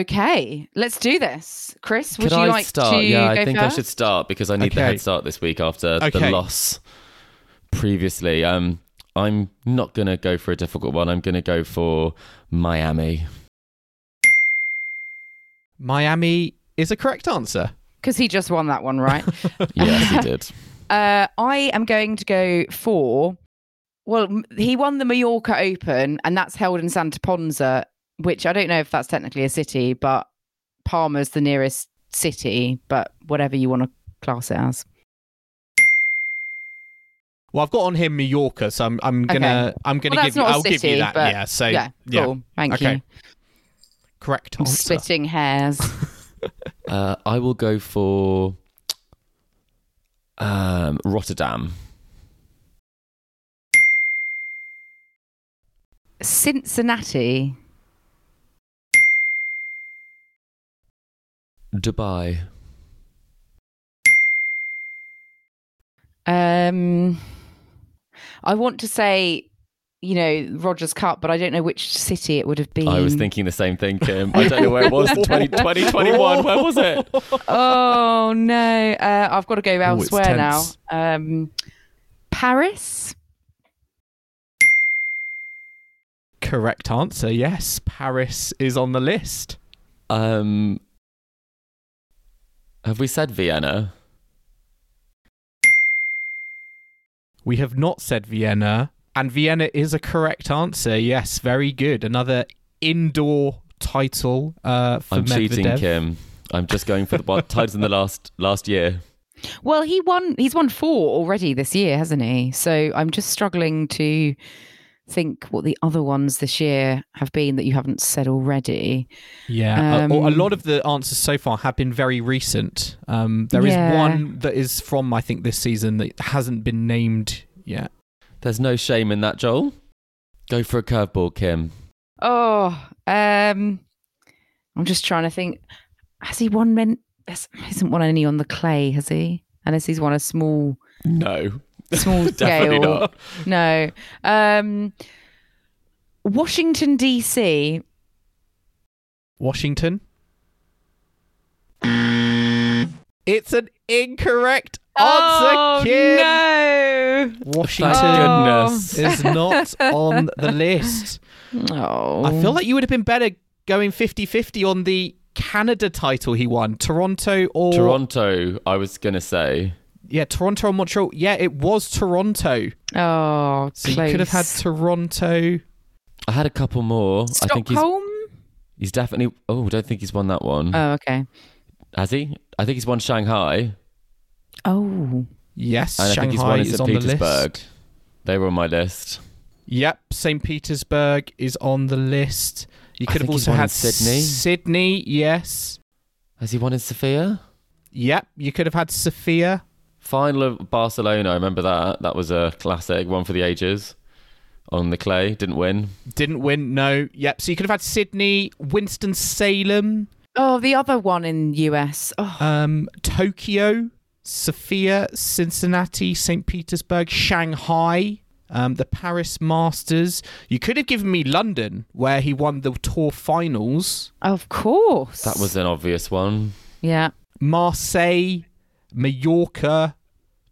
Okay, let's do this. Chris, would Could you I like start? to yeah, go I think first? I should start because I need the Okay. head start this week after Okay. the loss previously. Um, I'm not going to go for a difficult one. I'm going to go for Miami. Miami is a correct answer. Because he just won that one, right? [LAUGHS] Yes, he did. [LAUGHS] Uh, I am going to go for. Well, m- he won the Mallorca Open, and that's held in Santa Ponsa, which I don't know if that's technically a city, but Palma's the nearest city, but whatever you want to class it as. Well, I've got on here Mallorca, so I'm I'm gonna I'm gonna Well, give you not a I'll give you that. but Yeah. So yeah, cool. Thank Okay. you. Correct I'm answer. splitting hairs. [LAUGHS] Uh, I will go for um, Rotterdam. Cincinnati. Dubai. Um, I want to say, you know, Rogers Cup, but I don't know which city it would have been. I was thinking the same thing, Kim. I don't know where it was [LAUGHS] 20, 2021. Where was it? Oh no, uh, I've got to go it's elsewhere now. Um, Paris. Correct answer. Yes, Paris is on the list. Um, have we said Vienna? We have not said Vienna, and Vienna is a correct answer. Yes, very good. Another indoor title uh, for I'm cheating, Kim. I'm just going for the [LAUGHS] titles in the last last year. Well, he won. He's won four already this year, hasn't he? So I'm just struggling to think what the other ones this year have been that you haven't said already. Yeah, uh, or a Um, lot of the answers so far have been very recent. Um, there is Yeah. one that is from I think this season that hasn't been named yet. There's no shame in that, Joel. Go for a curveball, Kim. Oh, um, I'm just trying to think. Has he won? Men- has- hasn't won any on the clay, has he? Unless he's won a small, No, [LAUGHS] small definitely scale. not. No. Um, Washington DC. Washington. It's an incorrect answer, oh Kim. no! Washington Thank goodness. is not [LAUGHS] on the list. Oh, I feel like you would have been better going 50-50 on the Canada title he won. Toronto or Toronto, I was gonna say. Yeah, Toronto and Montreal. Yeah, it was Toronto. Oh, So you could have had. Toronto. I had a couple more. I think he's Stockholm. he's definitely. Oh, I don't think he's won that one. Oh, okay. Has he? I think he's won Shanghai, Oh, Yes, and I Shanghai think he's won in is St. on the Petersburg. list. They were on my list. Yep, St. Petersburg is on the list. You I could have think he's also won in had Sydney. Sydney, yes. Has he won in Sofia? Yep, you could have had Sofia. Final of Barcelona. I remember that. That was a classic, one for the ages. On the clay, didn't win. Didn't win, no. Yep, so you could have had Sydney, Winston Salem, oh, the other one in US. Oh, um, Tokyo, Sofia, Cincinnati, St. Petersburg, Shanghai, um, the Paris Masters. You could have given me London, where he won the tour finals. of course. That was an obvious one. yeah. Marseille, Mallorca,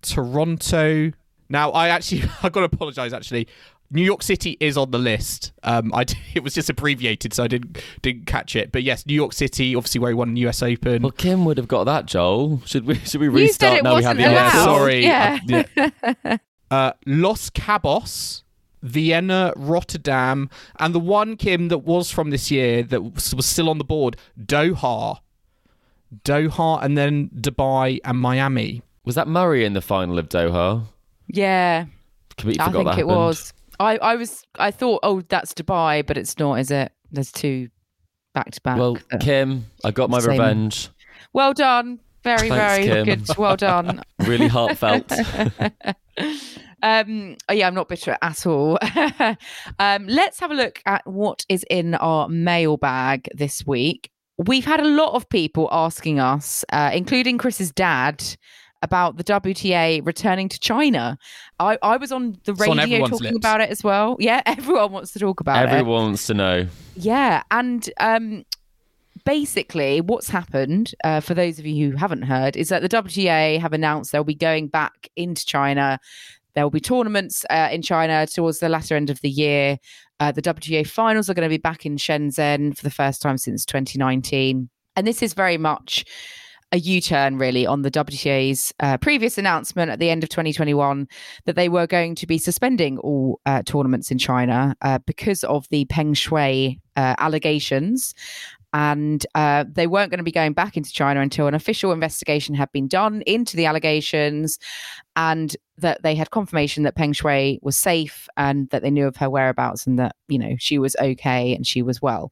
Toronto. Now, I actually, [LAUGHS] I've got to apologize. Actually, New York City is on the list. Um, I [LAUGHS] it was just abbreviated, so I didn't didn't catch it. But yes, New York City, obviously where he won the U.S. Open. Well, Kim would have got that, Joel. Should we? Should we You said restart it now? we have wasn't the yeah, answer? sorry. Yeah. Uh, yeah. [LAUGHS] Uh, Los Cabos, Vienna, Rotterdam, and the one Kim that was from this year that was was still on the board, Doha, Doha, and then Dubai and Miami. Was that Murray in the final of Doha? Yeah. Completely I think that it happened. was. I, I was. I thought, oh, that's Dubai, but it's not, is it? There's two back to back. Well, Kim, I got my Same. revenge. Well done. Very, Thanks, very Kim. good. Well done. [LAUGHS] Really heartfelt. [LAUGHS] um, oh, yeah, I'm not bitter at all. [LAUGHS] um, let's have a look at what is in our mailbag this week. We've had a lot of people asking us, uh, including Chris's dad, about the WTA returning to China. I, I was on the It's on radio everyone's talking lips. about it as well. [LAUGHS] Yeah, everyone wants to talk about it. Everyone wants to know. Yeah, and um, basically, what's happened uh, for those of you who haven't heard is that the WTA have announced they'll be going back into China. There will be tournaments uh, in China towards the latter end of the year. Uh, the WTA finals are going to be back in Shenzhen for the first time since 2019, and this is very much a U-turn really on the WTA's uh, previous announcement at the end of 2021 that they were going to be suspending all uh, tournaments in China uh, because of the Peng Shuai uh, allegations. And uh, they weren't going to be going back into China until an official investigation had been done into the allegations and that they had confirmation that Peng Shuai was safe and that they knew of her whereabouts and that, you know, she was okay and she was well.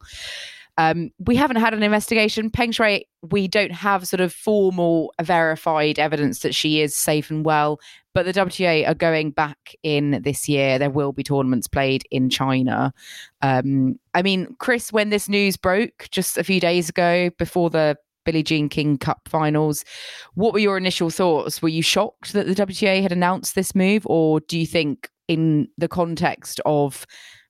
Um, we haven't had an investigation. Peng Shuai, we don't have sort of formal, verified evidence that she is safe and well. But the WTA are going back in this year. There will be tournaments played in China. Um, I mean, Chris, when this news broke just a few days ago before the Billie Jean King Cup finals, what were your initial thoughts? Were you shocked that the WTA had announced this move, or do you think, in the context of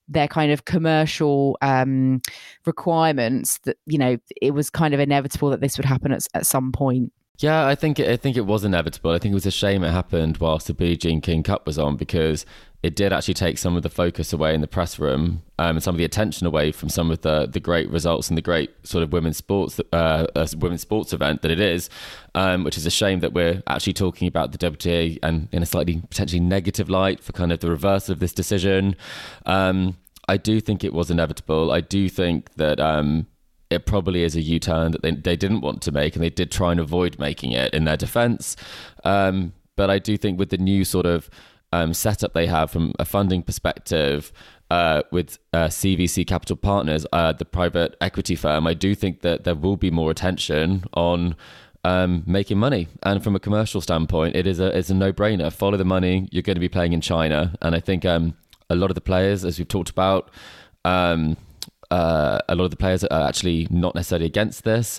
their kind of commercial um, requirements that you know it was kind of inevitable that this would happen at, at some point Yeah, I think it, I think it was inevitable. I think it was a shame it happened whilst the Billie Jean King Cup was on because it did actually take some of the focus away in the press room um, and some of the attention away from some of the the great results and the great sort of women's sports uh, uh, women's sports event that it is, um, which is a shame that we're actually talking about the WTA and in a slightly potentially negative light for kind of the reverse of this decision. Um, I do think it was inevitable. I do think that. Um, it probably is a U-turn that they, they didn't want to make, and they did try and avoid making it in their defence. Um, but I do think with the new sort of um, setup they have from a funding perspective uh, with uh, CVC Capital Partners, uh, the private equity firm, I do think that there will be more attention on um, making money. And from a commercial standpoint, it is a it's a no-brainer. Follow the money. You're going to be playing in China, and I think um, a lot of the players, as we've talked about. Um, uh, a lot of the players are actually not necessarily against this.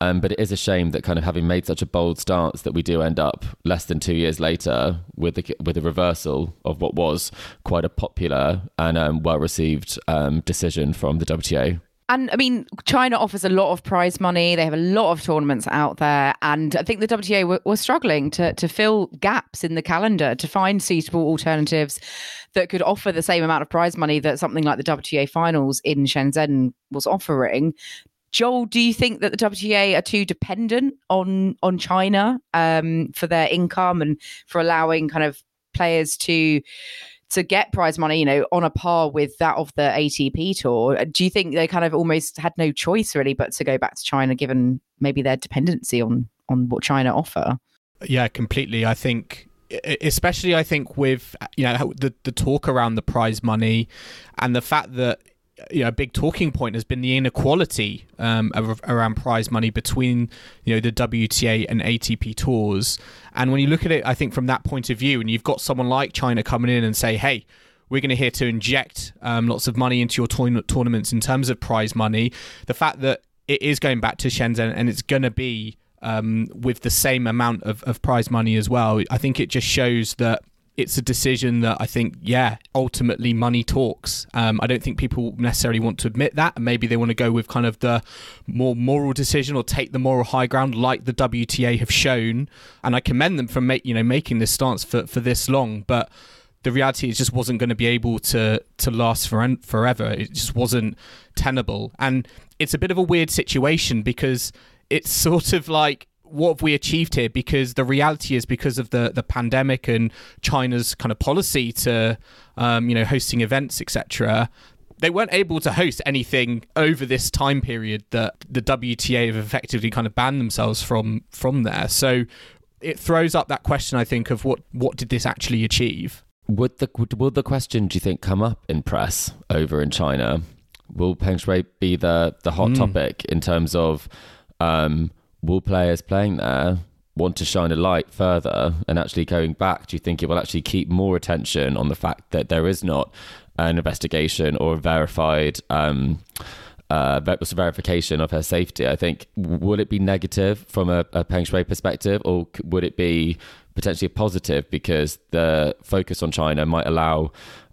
Um, but it is a shame that kind of having made such a bold stance that we do end up less than two years later with a, with a reversal of what was quite a popular and um, well received um, decision from the WTA. And I mean, China offers a lot of prize money. They have a lot of tournaments out there. And I think the WTA were, struggling to, to fill gaps in the calendar to find suitable alternatives that could offer the same amount of prize money that something like the WTA finals in Shenzhen was offering. Joel, do you think that the WTA are too dependent on on China um, for their income and for allowing kind of players to to get prize money, you know, on a par with that of the ATP tour. Do you think they kind of almost had no choice really but to go back to China given maybe their dependency on on what China offer? Yeah, completely. I think especially I think with you know the the talk around the prize money and the fact that you know a big talking point has been the inequality um, around prize money between you know the WTA and ATP tours. And when you look at it, I think from that point of view, and you've got someone like China coming in and say, "Hey, we're going to here to inject um, lots of money into your tourna- tournaments in terms of prize money." The fact that it is going back to Shenzhen and it's going to be um, with the same amount of, of prize money as well, I think it just shows that it's a decision that I think, yeah, ultimately money talks. Um, I don't think people necessarily want to admit that, and maybe they want to go with kind of the more moral decision or take the moral high ground, like the WTA have shown. And I commend them for make you know making this stance for for this long, but. The reality is just wasn't going to be able to to last for forever. It just wasn't tenable, and it's a bit of a weird situation because it's [LAUGHS] sort of like what have we achieved here? Because the reality is because of the the pandemic and China's kind of policy to um, you know hosting events etc. They weren't able to host anything over this time period that the WTA have effectively kind of banned themselves from from there. So it throws up that question, I think, of what what did this actually achieve? Would the would, will the question do you think come up in press over in China? Will Peng Shuai be the the hot Mm. topic in terms of um, will players playing there want to shine a light further and actually going back? Do you think it will actually keep more attention on the fact that there is not an investigation or a verified um, uh, verification of her safety. I think would it be negative from a, a Peng Shuai perspective, or would it be potentially positive because the focus on China might allow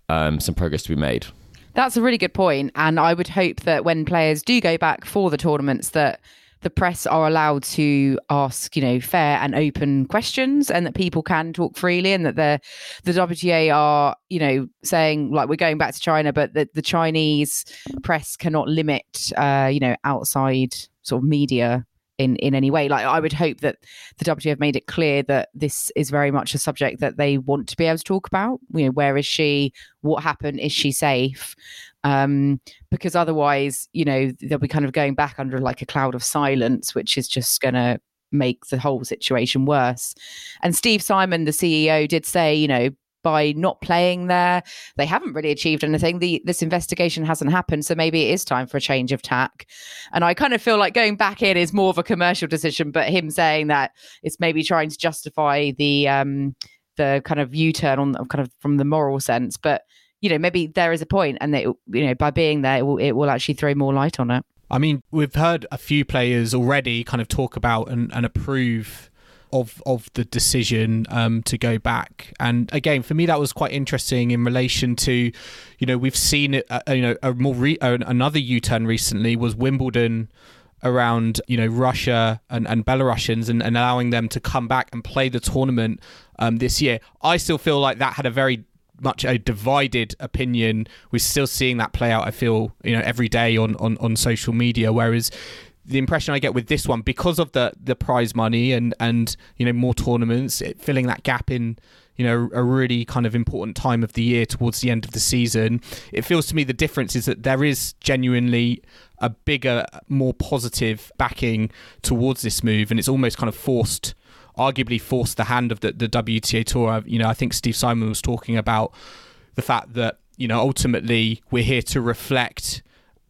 um, some progress to be made? That's a really good point, and I would hope that when players do go back for the tournaments, that the press are allowed to ask, you know, fair and open questions, and that people can talk freely, and that the the WTA are, you know, saying like we're going back to China, but that the Chinese press cannot limit, uh, you know, outside sort of media in in any way. Like I would hope that the WTA have made it clear that this is very much a subject that they want to be able to talk about. You know, where is she? What happened? Is she safe? Um, because otherwise, you know, they'll be kind of going back under like a cloud of silence, which is just going to make the whole situation worse. And Steve Simon, the CEO, did say, you know, by not playing there, they haven't really achieved anything. The this investigation hasn't happened, so maybe it is time for a change of tack. And I kind of feel like going back in is more of a commercial decision, but him saying that it's maybe trying to justify the um the kind of U-turn on kind of from the moral sense, but you know maybe there is a point, and that you know by being there, it will, it will actually throw more light on it. I mean, we've heard a few players already kind of talk about and, and approve of of the decision um, to go back. And again, for me, that was quite interesting in relation to, you know, we've seen it. Uh, you know, a more re- uh, another U turn recently was Wimbledon around you know Russia and, and Belarusians and, and allowing them to come back and play the tournament um, this year. I still feel like that had a very much a divided opinion. We're still seeing that play out. I feel you know every day on on, on social media. Whereas the impression I get with this one, because of the the prize money and and you know more tournaments, it, filling that gap in you know a really kind of important time of the year towards the end of the season, it feels to me the difference is that there is genuinely a bigger, more positive backing towards this move, and it's almost kind of forced arguably forced the hand of the, the WTA tour. Uh, you know, I think Steve Simon was talking about the fact that, you know, ultimately we're here to reflect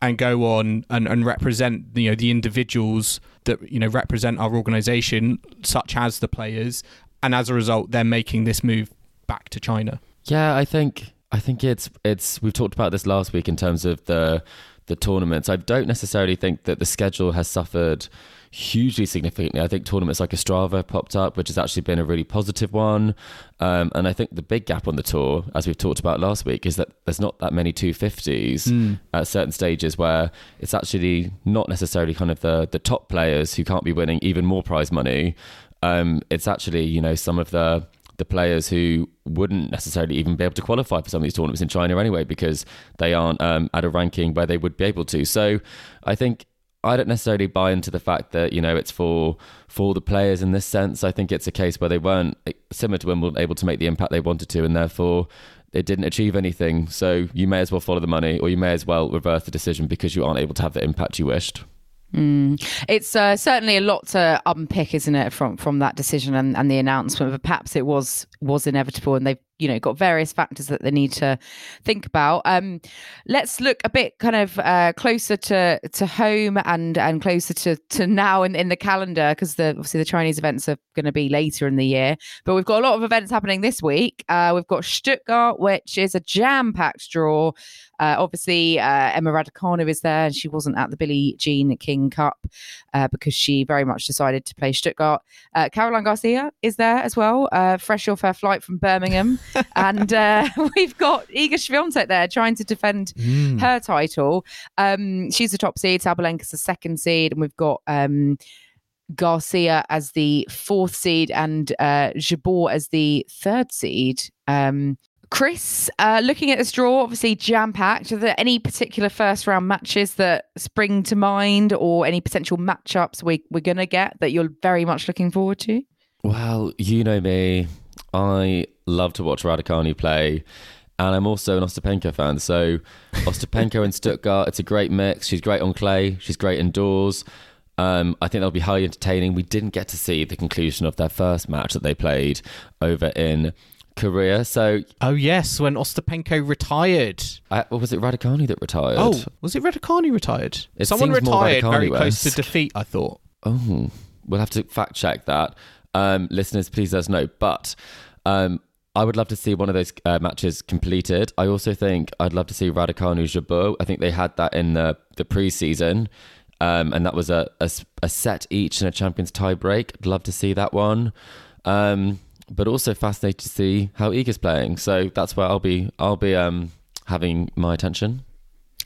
and go on and, and represent, you know, the individuals that, you know, represent our organization, such as the players. And as a result, they're making this move back to China. Yeah, I think I think it's it's we've talked about this last week in terms of the the tournaments. I don't necessarily think that the schedule has suffered hugely significantly. I think tournaments like Ostrava popped up, which has actually been a really positive one. Um, and I think the big gap on the tour, as we've talked about last week, is that there's not that many 250s mm. at certain stages where it's actually not necessarily kind of the, the top players who can't be winning even more prize money. Um, it's actually, you know, some of the the players who wouldn't necessarily even be able to qualify for some of these tournaments in China anyway because they aren't um, at a ranking where they would be able to. So I think I don't necessarily buy into the fact that you know it's for for the players in this sense. I think it's a case where they weren't similar to Wimbledon able to make the impact they wanted to, and therefore it didn't achieve anything. So you may as well follow the money, or you may as well reverse the decision because you aren't able to have the impact you wished. Mm. It's uh, certainly a lot to unpick, isn't it, from from that decision and, and the announcement? But perhaps it was was inevitable, and they've you know got various factors that they need to think about. Um, let's look a bit kind of uh, closer to to home and and closer to to now in, in the calendar because the obviously the Chinese events are going to be later in the year, but we've got a lot of events happening this week. Uh, we've got Stuttgart, which is a jam packed draw. Uh, obviously, uh, Emma Raducanu is there, and she wasn't at the Billie Jean King Cup uh, because she very much decided to play Stuttgart. Uh, Caroline Garcia is there as well, uh, fresh off her flight from Birmingham, [LAUGHS] and uh, [LAUGHS] we've got Iga Swiatek there trying to defend mm. her title. Um, she's the top seed. Sabalenka's the second seed, and we've got. Um, Garcia as the fourth seed and uh, Jabeur as the third seed. Um, Chris, uh, looking at this draw, obviously jam packed. Are there any particular first round matches that spring to mind, or any potential matchups we, we're going to get that you're very much looking forward to? Well, you know me. I love to watch Raducanu play. And I'm also an Ostapenko fan. So, [LAUGHS] Ostapenko in Stuttgart, it's a great mix. She's great on clay, she's great indoors. Um, I think that'll be highly entertaining. We didn't get to see the conclusion of their first match that they played over in Korea. So, oh yes, when Ostapenko retired, uh, or was it Raducanu that retired? Oh, was it Raducanu retired? It Someone retired very close to defeat. I thought. Oh, we'll have to fact check that. Um, listeners, please let us know. But um, I would love to see one of those uh, matches completed. I also think I'd love to see Raducanu Jabeur. I think they had that in the the preseason, um, and that was a, a a set each in a champions tiebreak. I'd love to see that one. Um, but also fascinated to see how Iga's playing. So that's where I'll be. I'll be um, having my attention.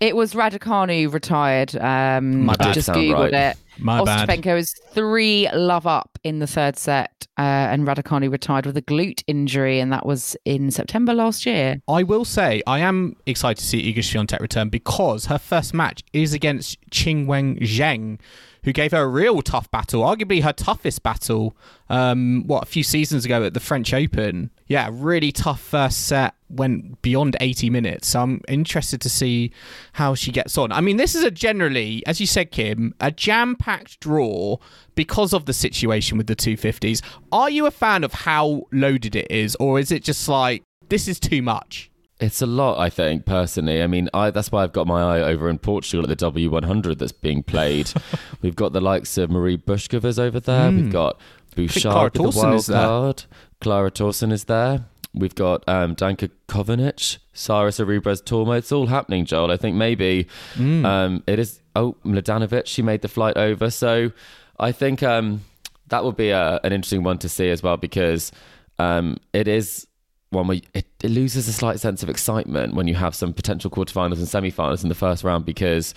It was Raducanu retired. Um, My I bad. just Sound googled right. it. My bad. Ostapenko is three love up in the third set, uh, and Raducanu retired with a glute injury, and that was in September last year. I will say I am excited to see Iga Swiatek return because her first match is against Qinwen Zheng, who gave her a real tough battle, arguably her toughest battle. Um, what a few seasons ago at the French Open. Yeah, really tough first set. Went beyond 80 minutes. So I'm interested to see how she gets on. I mean, this is a generally, as you said, Kim, a jam packed draw because of the situation with the 250s. Are you a fan of how loaded it is, or is it just like, this is too much? It's a lot, I think, personally. I mean, I, that's why I've got my eye over in Portugal at the W100 that's being played. [LAUGHS] We've got the likes of Marie Bushkovas over there. We've got Clara Bouchard with the wild is there. card. Clara Tauson is there. We've got um, Danka Kovinic, Sara Sorribes Tormo. It's all happening, Joel. I think maybe um, it is. Oh, Mladenovic, she made the flight over. So I think um, that would be a, an interesting one to see as well because um, it is one where it, it loses a slight sense of excitement when you have some potential quarterfinals and semi-finals in the first round because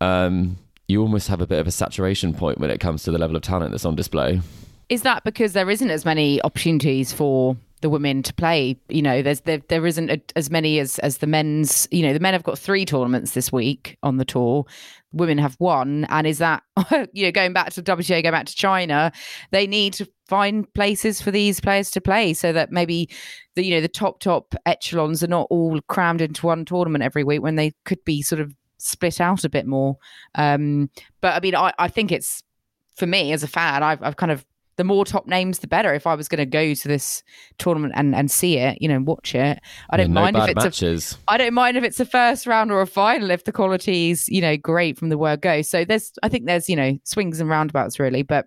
um, you almost have a bit of a saturation point when it comes to the level of talent that's on display. Is that because there isn't as many opportunities for the women to play? You know, there's there, there isn't a, as many as as the men's. You know, the men have got three tournaments this week on the tour. Women have one, and is that [LAUGHS] you know going back to WTA, going back to China, they need to find places for these players to play so that maybe the you know the top top echelons are not all crammed into one tournament every week when they could be sort of split out a bit more. Um, but I mean, I, I think it's for me as a fan, I've, I've kind of the more top names, the better. If I was going to go to this tournament and, and see it, you know, watch it, I don't Yeah, no mind if it's a matches. I don't mind if it's a first round or a final if the quality is you know, great from the word go. So there's I think there's, you know, swings and roundabouts really. But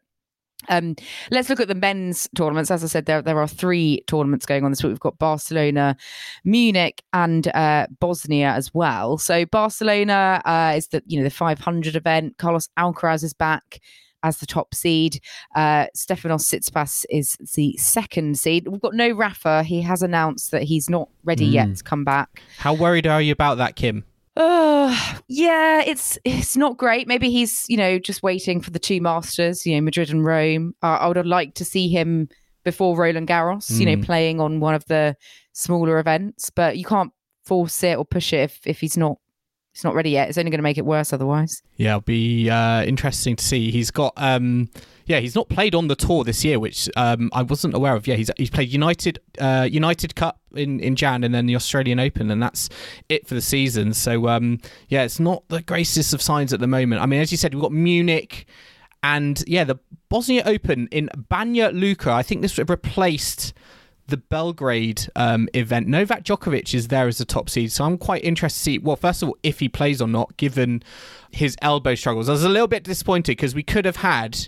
um let's look at the men's tournaments. As I said, there there are three tournaments going on this week. We've got Barcelona, Munich, and uh Bosnia as well. So Barcelona uh is the you know the 500 event. Carlos Alcaraz is back as the top seed. Uh, Stefanos Tsitsipas is the second seed. We've got no Rafa. He has announced that he's not ready yet to come back. How worried are you about that, Kim? Uh, [SIGHS] yeah, it's it's not great. Maybe he's you know just waiting for the two masters, you know, Madrid and Rome. Uh, I would have liked to see him before Roland Garros, you know, playing on one of the smaller events. But you can't force it or push it if if he's not he's not ready yet. It's only going to make it worse otherwise. Yeah, it'll be uh, interesting to see. He's got, um, yeah, he's not played on the tour this year, which um, I wasn't aware of. Yeah, he's he's played United uh, United Cup in in Jan, and then the Australian Open, and that's it for the season. So um, yeah, it's not the greatest of signs at the moment. I mean, as you said, we've got Munich. And yeah, the Bosnia Open in Banja Luka. I think this replaced the Belgrade um, event. Novak Djokovic is there as a top seed, so I'm quite interested to see. Well, first of all, if he plays or not, given his elbow struggles. I was a little bit disappointed because we could have had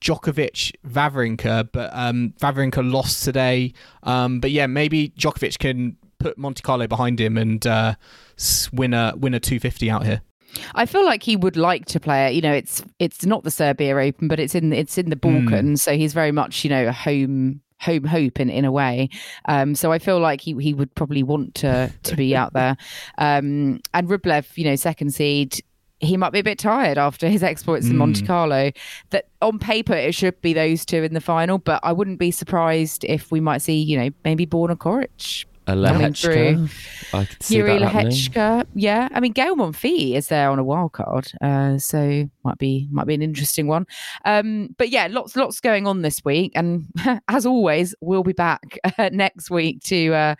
Djokovic Wawrinka, but um, Wawrinka lost today. Um, but yeah, maybe Djokovic can put Monte Carlo behind him and uh, win a win a 250 out here. I feel like he would like to play it. You know, it's it's not the Serbia Open, but it's in it's in the Balkans, so he's very much you know a home home hope in in a way. Um, so I feel like he he would probably want to to be out there. [LAUGHS] Um, and Rublev, you know, second seed. He might be a bit tired after his exploits in Monte Carlo. That on paper it should be those two in the final, but I wouldn't be surprised if we might see, you know, maybe Borna Coric A Coming through. Lehecka. I could see Jiri. Lehecka, yeah. I mean, Gael Monfils is there on a wild card, uh, so might be might be an interesting one. Um, but yeah, lots lots going on this week, and [LAUGHS] as always, we'll be back [LAUGHS] uh, next week to uh,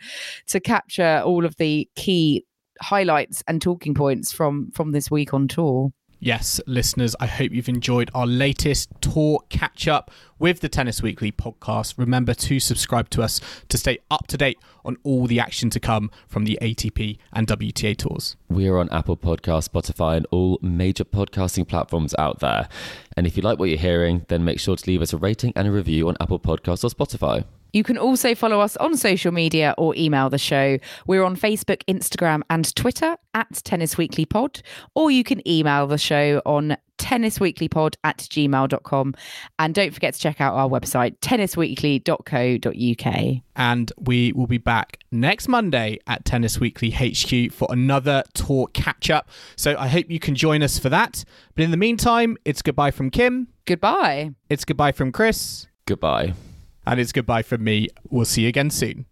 to capture all of the key highlights and talking points from from this week on tour. Yes, listeners, I hope you've enjoyed our latest tour catch up with the Tennis Weekly podcast. Remember to subscribe to us to stay up to date on all the action to come from the ATP and WTA tours. We are on Apple Podcasts, Spotify, and all major podcasting platforms out there. And if you like what you're hearing, then make sure to leave us a rating and a review on Apple Podcasts or Spotify. You can also follow us on social media or email the show. We're on Facebook, Instagram, and Twitter at Tennis Weekly Pod, or you can email the show on tennisweeklypod at gmail.com. And don't forget to check out our website, tennisweekly.co.uk. And we will be back next Monday at Tennis Weekly HQ for another tour catch up. So I hope you can join us for that. But in the meantime, it's goodbye from Kim. Goodbye. It's goodbye from Chris. Goodbye. And it's goodbye from me. We'll see you again soon.